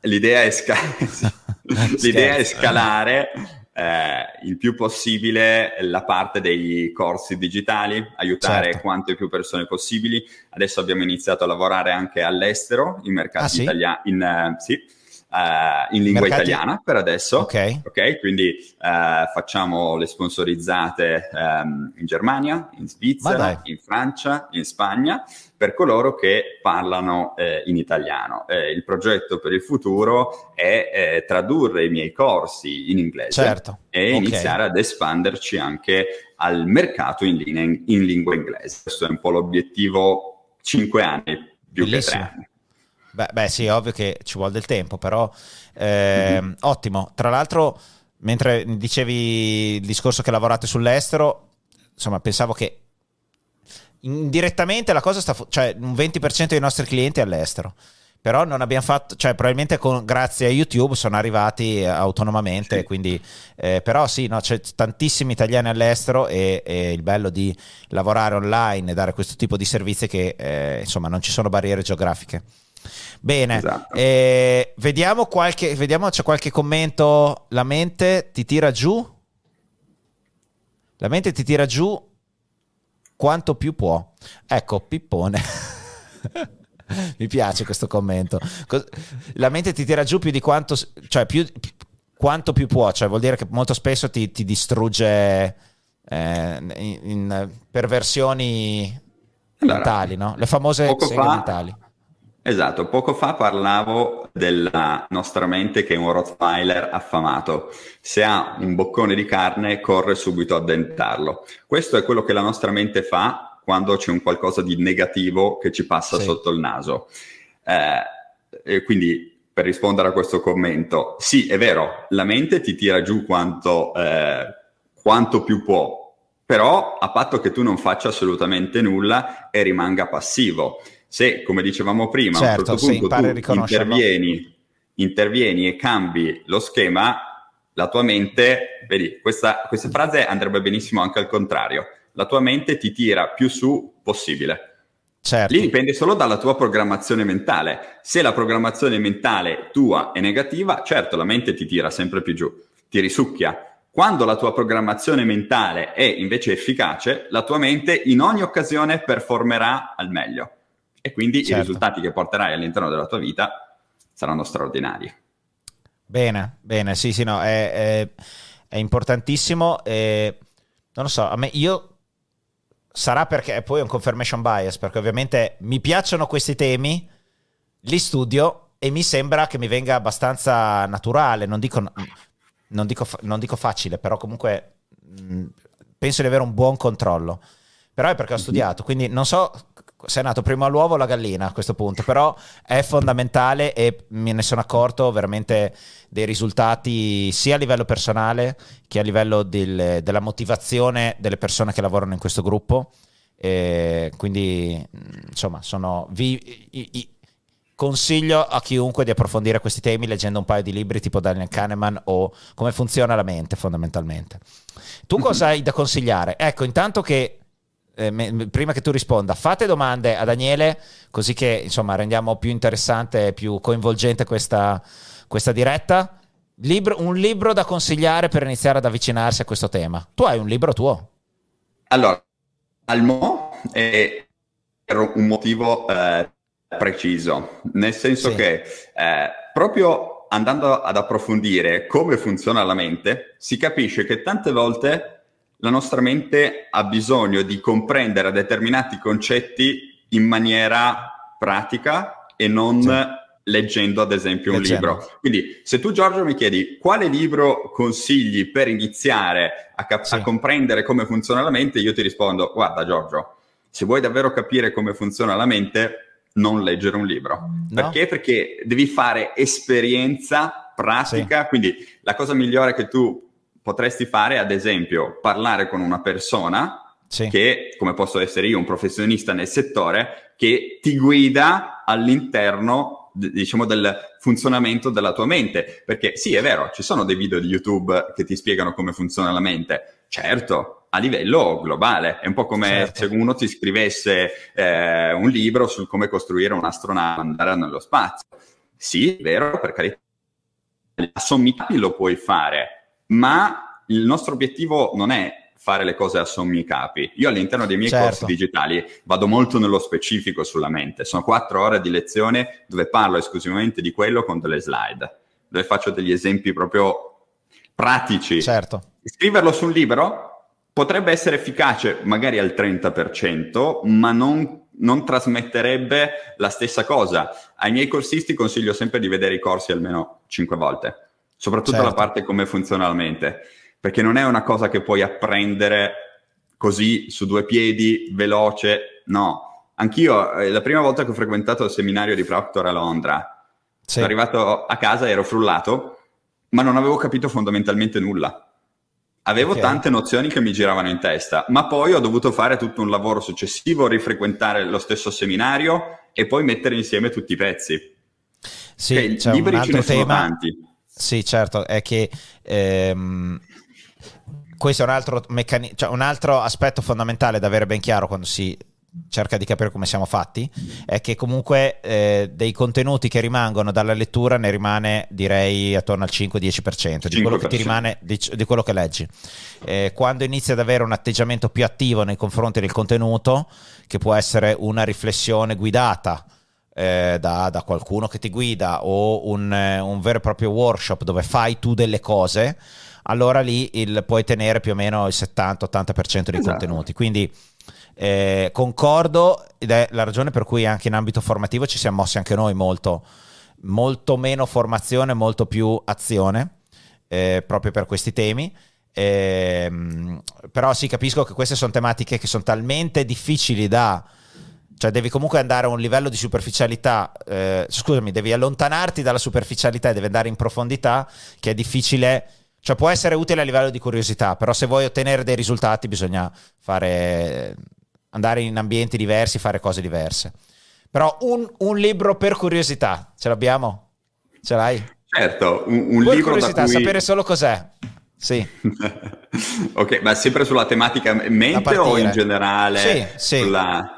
l'idea, è, sca- <laughs> <laughs> l'idea è scalare eh, il più possibile la parte dei corsi digitali, aiutare certo. quante più persone possibili. Adesso abbiamo iniziato a lavorare anche all'estero, in mercati ah, sì? italiani, in, uh, sì, uh, in lingua mercati... italiana per adesso. Ok. okay? Quindi uh, facciamo le sponsorizzate um, in Germania, in Svizzera, in Francia, in Spagna per coloro che parlano eh, in italiano. Eh, il progetto per il futuro è eh, tradurre i miei corsi in inglese certo. e okay. iniziare ad espanderci anche al mercato in, linea, in, lingua inglese. Questo è un po' l'obiettivo 5 anni più Bellissimo. che 3 anni. Beh, beh, sì, ovvio che ci vuole del tempo, però eh, mm-hmm. ottimo. Tra l'altro, mentre dicevi il discorso che lavorate sull'estero, insomma, pensavo che indirettamente la cosa sta, cioè un 20% dei nostri clienti è all'estero. Però non abbiamo fatto, cioè probabilmente con, grazie a YouTube sono arrivati autonomamente, sì. quindi, eh, però sì, no, c'è tantissimi italiani all'estero e, e, il bello di lavorare online e dare questo tipo di servizi che eh, insomma non ci sono barriere geografiche. Bene, esatto. eh, vediamo, qualche, vediamo c'è qualche commento, la mente ti tira giù? La mente ti tira giù quanto più può. Ecco, Pippone. <laughs> Mi piace questo commento. La mente ti tira giù più di quanto, cioè più, quanto più può, cioè vuol dire che molto spesso ti, ti distrugge eh, in, in, perversioni allora, mentali, no? Le famose seghe fa, mentali. Esatto, poco fa parlavo della nostra mente che è un Rottweiler affamato. Se ha un boccone di carne, corre subito a dentarlo. Questo è quello che la nostra mente fa quando c'è un qualcosa di negativo che ci passa sì. sotto il naso. Eh, e quindi per rispondere a questo commento, sì, è vero, la mente ti tira giù quanto, eh, quanto più può, però a patto che tu non faccia assolutamente nulla e rimanga passivo se, come dicevamo prima, certo, a un certo, certo punto tu intervieni, intervieni e cambi lo schema, la tua mente, vedi, questa, questa frase andrebbe benissimo anche al contrario, la tua mente ti tira più su possibile. Certo. Lì dipende solo dalla tua programmazione mentale. Se la programmazione mentale tua è negativa, certo la mente ti tira sempre più giù, ti risucchia. Quando la tua programmazione mentale è invece efficace, la tua mente in ogni occasione performerà al meglio e quindi certo. i risultati che porterai all'interno della tua vita saranno straordinari. Bene, bene, sì, sì, no, è, è, è importantissimo. E, non lo so, a me io sarà perché poi è un confirmation bias, perché ovviamente mi piacciono questi temi, li studio e mi sembra che mi venga abbastanza naturale, non dico, non dico, non dico facile, però comunque mh, penso di avere un buon controllo. Però è perché ho mhm. studiato, quindi non so se è nato prima l'uovo o la gallina a questo punto, però è fondamentale e me ne sono accorto veramente dei risultati sia a livello personale che a livello del, della motivazione delle persone che lavorano in questo gruppo. E quindi, insomma, sono, vi, i, i, consiglio a chiunque di approfondire questi temi leggendo un paio di libri tipo Daniel Kahneman o come funziona la mente fondamentalmente. Tu cosa <laughs> hai da consigliare? Ecco, intanto che eh, me, prima che tu risponda, fate domande a Daniele così che insomma rendiamo più interessante e più coinvolgente questa, questa diretta. Libro, un libro da consigliare per iniziare ad avvicinarsi a questo tema. Tu hai un libro tuo? Allora, al mo è per un motivo eh, preciso, nel senso sì. che eh, proprio andando ad approfondire come funziona la mente, si capisce che tante volte la nostra mente ha bisogno di comprendere determinati concetti in maniera pratica e non sì. leggendo ad esempio un leggendo. libro. Quindi se tu Giorgio mi chiedi quale libro consigli per iniziare a, cap- sì. a comprendere come funziona la mente, io ti rispondo guarda Giorgio, se vuoi davvero capire come funziona la mente, non leggere un libro. No. Perché? Perché devi fare esperienza pratica, sì. quindi la cosa migliore che tu potresti fare, ad esempio, parlare con una persona sì. che, come posso essere io, un professionista nel settore, che ti guida all'interno diciamo del funzionamento della tua mente perché sì è vero ci sono dei video di youtube che ti spiegano come funziona la mente certo a livello globale. È un po' come certo. se uno ti scrivesse eh, un libro su come costruire un'astronave andare nello spazio. Sì, è vero, per carità, a lo puoi fare, ma il nostro obiettivo non è fare le cose a sommi capi. Io all'interno dei miei certo. corsi digitali vado molto nello specifico sulla mente. Sono quattro ore di lezione dove parlo esclusivamente di quello con delle slide, dove faccio degli esempi proprio pratici. Certo. Scriverlo su un libro potrebbe essere efficace magari al 30%, ma non, non, trasmetterebbe la stessa cosa. Ai miei corsisti consiglio sempre di vedere i corsi almeno 5 volte, soprattutto certo. la parte come funziona la mente, perché non è una cosa che puoi apprendere così su due piedi, veloce, no. Anch'io, eh, la prima volta che ho frequentato il seminario di Proctor a Londra, sì. sono arrivato a casa, ero frullato, ma non avevo capito fondamentalmente nulla Avevo okay. tante nozioni che mi giravano in testa, ma poi ho dovuto fare tutto un lavoro successivo, rifrequentare lo stesso seminario e poi mettere insieme tutti i pezzi. Sì, okay, libri un altro tema. Sì, certo, è che ehm, questo è un altro, meccani- cioè un altro aspetto fondamentale da avere ben chiaro quando si cerca di capire come siamo fatti, è che comunque eh, dei contenuti che rimangono dalla lettura ne rimane direi attorno al 5-10% di quello che ti rimane di, di quello che leggi. Eh, quando inizi ad avere un atteggiamento più attivo nei confronti del contenuto, che può essere una riflessione guidata, eh, da, da, qualcuno che ti guida o un, eh, un, vero e proprio workshop dove fai tu delle cose, allora lì il, puoi tenere più o meno il 70-80% dei esatto. contenuti. Quindi eh, concordo ed è la ragione per cui anche in ambito formativo ci siamo mossi anche noi molto, molto meno formazione, molto più azione, eh, proprio per questi temi. Eh, però sì, capisco che queste sono tematiche che sono talmente difficili da... Cioè devi comunque andare a un livello di superficialità, eh, scusami, devi allontanarti dalla superficialità e devi andare in profondità che è difficile cioè può essere utile a livello di curiosità, però se vuoi ottenere dei risultati bisogna fare andare in ambienti diversi, fare cose diverse. Però un, un libro per curiosità, ce l'abbiamo? Ce l'hai? Certo, un, un per libro curiosità, da cui... sapere solo cos'è. Sì. <laughs> ok, ma sempre sulla tematica mente o in generale? Sì, sì. Sulla...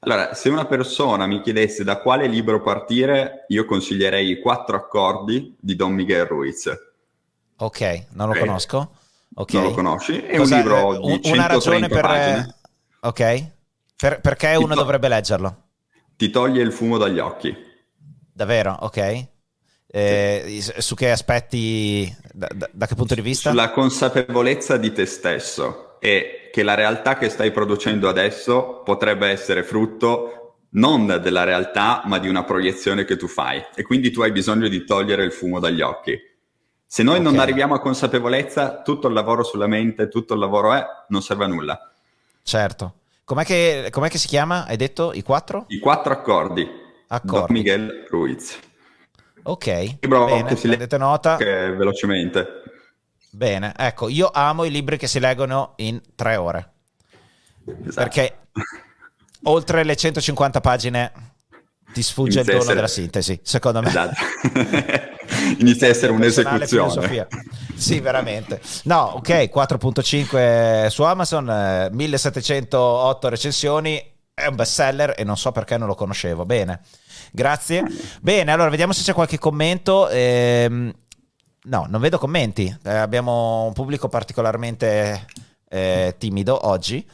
Allora, se una persona mi chiedesse da quale libro partire, io consiglierei I quattro accordi di Don Miguel Ruiz. Ok, non lo okay. conosco. Okay. Non lo conosci? È Cosa, un libro di una ragione per, pagine. Ok. Per, perché uno to- dovrebbe leggerlo? Ti toglie il fumo dagli occhi. Davvero? Ok. Eh, sì. Su che aspetti, da, da, da, che punto di vista? Sulla consapevolezza di te stesso e che la realtà che stai producendo adesso potrebbe essere frutto non della realtà, ma di una proiezione che tu fai. E quindi tu hai bisogno di togliere il fumo dagli occhi. Se noi okay. non arriviamo a consapevolezza, tutto il lavoro sulla mente, tutto il lavoro è, non serve a nulla. Certo. Com'è che, com'è che si chiama? Hai detto i quattro? I quattro accordi. Accordi. Don Miguel Ruiz. Ok. Libro bene, che si prendete nota. velocemente. Bene, ecco, io amo i libri che si leggono in tre ore. Esatto. Perché oltre le 150 pagine ti sfugge Inizia il dono essere... della sintesi, secondo me. Esatto. <laughs> Inizia a essere un'esecuzione. Filosofia. Sì, veramente. No, ok, 4.5 su Amazon, 1708 eh, recensioni, è un bestseller e non so perché non lo conoscevo. Bene, grazie. <laughs> Bene, allora vediamo se c'è qualche commento. Ehm, no, non vedo commenti. Eh, abbiamo un pubblico particolarmente eh, timido oggi.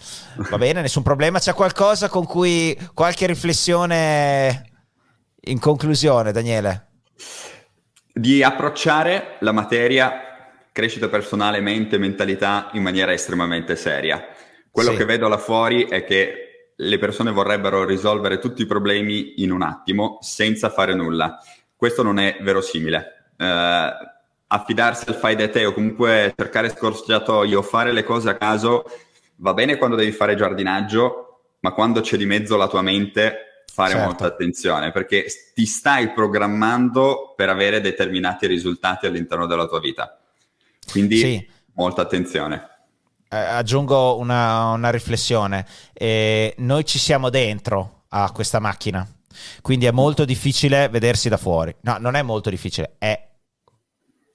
Va bene, nessun problema. C'è qualcosa con cui qualche riflessione in conclusione, Daniele? Di approcciare la materia crescita personale, mente, mentalità in maniera estremamente seria. Quello sì. che vedo là fuori è che le persone vorrebbero risolvere tutti i problemi in un attimo senza fare nulla. Questo non è verosimile. Eh, affidarsi al fai da te o comunque cercare scorciatoio o fare le cose a caso va bene quando devi fare giardinaggio, ma quando c'è di mezzo la tua mente fare certo. molta attenzione perché ti stai programmando per avere determinati risultati all'interno della tua vita. Quindi sì. molta attenzione. Eh, aggiungo una, una riflessione. Eh, noi ci siamo dentro a questa macchina, quindi è molto difficile vedersi da fuori. No, non è molto difficile, è,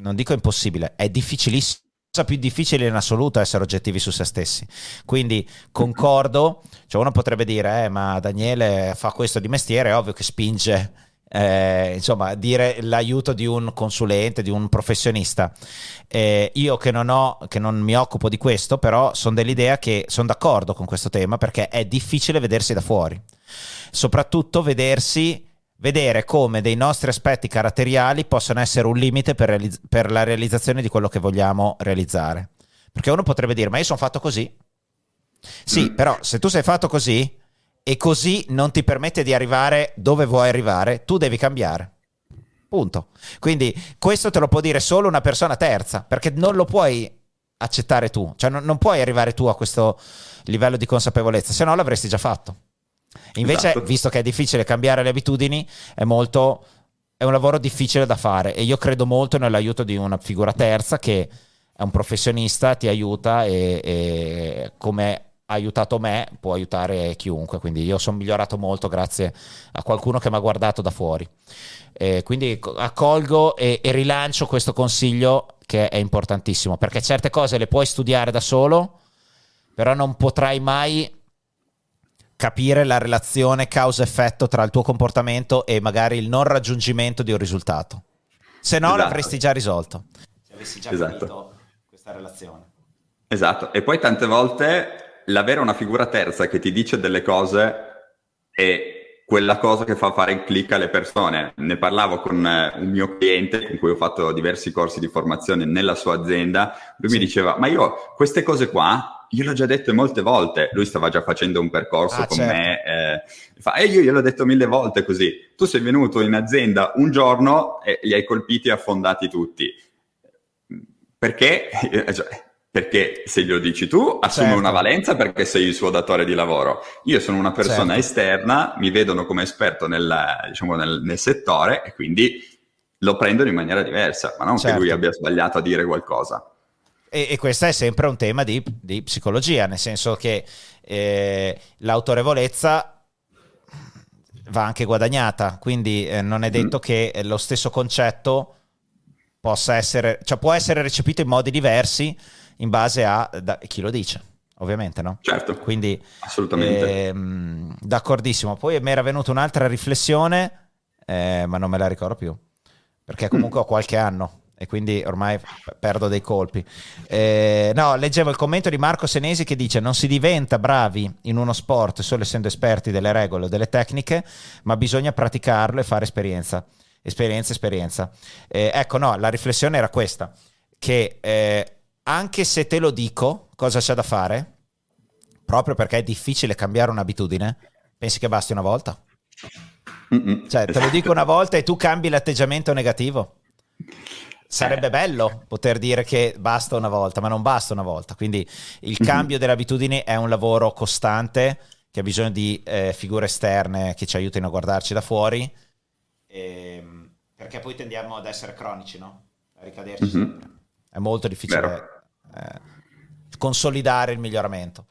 non dico impossibile, è difficilissimo cosa più difficile in assoluto essere oggettivi su se stessi. Quindi concordo, cioè uno potrebbe dire, eh, ma Daniele fa questo di mestiere, è ovvio che spinge eh, insomma, dire l'aiuto di un consulente, di un professionista. Eh, io che non, ho, che non mi occupo di questo, però sono dell'idea che sono d'accordo con questo tema perché è difficile vedersi da fuori, soprattutto vedersi vedere come dei nostri aspetti caratteriali possono essere un limite per, realizz- per, la realizzazione di quello che vogliamo realizzare. Perché uno potrebbe dire, ma io sono fatto così. Sì, mm. però se tu sei fatto così, e così non ti permette di arrivare dove vuoi arrivare, tu devi cambiare. Punto. Quindi questo te lo può dire solo una persona terza, perché non lo puoi accettare tu, cioè non, non puoi arrivare tu a questo livello di consapevolezza, se no l'avresti già fatto. Invece, esatto. visto che è difficile cambiare le abitudini, è molto è un lavoro difficile da fare e io credo molto nell'aiuto di una figura terza che è un professionista, ti aiuta e, e come ha aiutato me, può aiutare chiunque. Quindi io sono migliorato molto grazie a qualcuno che mi ha guardato da fuori. Eh, quindi accolgo e, e, rilancio questo consiglio che è importantissimo, perché certe cose le puoi studiare da solo, però non potrai mai capire la relazione causa-effetto tra il tuo comportamento e magari il non raggiungimento di un risultato. Se no esatto. l'avresti già risolto. Se avessi già esatto. capito questa relazione. Esatto, e poi tante volte l'avere una figura terza che ti dice delle cose è quella cosa che fa fare il click alle persone. Ne parlavo con eh, un mio cliente con cui ho fatto diversi corsi di formazione nella sua azienda. Lui sì. mi diceva: Ma io queste cose qua io l'ho già detto molte volte. Lui stava già facendo un percorso ah, con certo. me. Eh, fa, e io gliel'ho detto mille volte così. Tu sei venuto in azienda un giorno e li hai colpiti e affondati tutti. Perché? <laughs> Cioè, perché se glielo dici tu assume certo. una valenza perché sei il suo datore di lavoro. Io sono una persona certo. esterna, mi vedono come esperto nel, diciamo, nel, nel, settore e quindi lo prendono in maniera diversa, ma non certo. che lui certo. abbia sbagliato a dire qualcosa. E, e questo è sempre un tema di, di psicologia, nel senso che eh, l'autorevolezza va anche guadagnata, quindi eh, non è detto mm. che lo stesso concetto possa essere, cioè può essere recepito in modi diversi in base a da, chi lo dice ovviamente, no? Certo. Quindi, assolutamente. Ehm, d'accordissimo. Poi mi era venuta un'altra riflessione, eh, ma non me la ricordo più, perché comunque mm. ho qualche anno e quindi ormai perdo dei colpi. Eh, no, leggevo il commento di Marco Senesi che dice non si diventa bravi in uno sport solo essendo esperti delle regole o delle tecniche, ma bisogna praticarlo e fare esperienza. Esperienza, esperienza. Eh, ecco, no, la riflessione era questa, che eh, anche se te lo dico, cosa c'è da fare? Proprio perché è difficile cambiare un'abitudine, pensi che basti una volta? Mm-mm, cioè, te lo dico una volta e tu cambi l'atteggiamento negativo. Sarebbe eh. bello poter dire che basta una volta, ma non basta una volta. Quindi il cambio delle abitudini è un lavoro costante che ha bisogno di eh, figure esterne che ci aiutino a guardarci da fuori, ehm, perché poi tendiamo ad essere cronici, no? A ricaderci mm-hmm. sempre. È molto difficile eh, consolidare il miglioramento.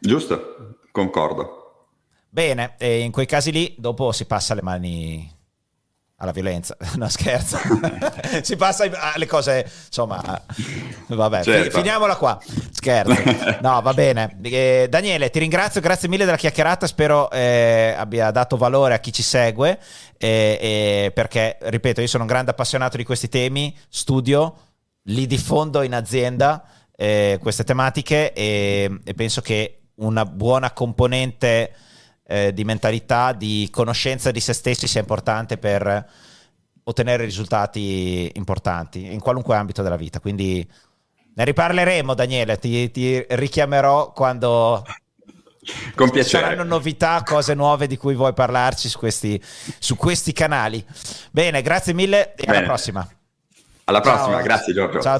Giusto, concordo. Bene, e in quei casi lì dopo si passa le mani alla violenza, <laughs> no scherzo, <laughs> si passa alle cose, insomma, vabbè, certo. finiamola qua, scherzo, no va bene, eh, Daniele ti ringrazio, grazie mille della chiacchierata, spero eh, abbia dato valore a chi ci segue, eh, perché, ripeto, io sono un grande appassionato di questi temi, studio, li diffondo in azienda eh, queste tematiche e, e, penso che una buona componente eh, di mentalità, di conoscenza di se stessi sia importante per ottenere risultati importanti in qualunque ambito della vita. Quindi ne riparleremo, Daniele. Ti, ti richiamerò quando con piacere. Saranno novità, cose nuove di cui vuoi parlarci su questi, su questi canali. Bene, grazie mille e Bene. alla prossima. Alla prossima, Ciao. grazie Giorgio. Ciao.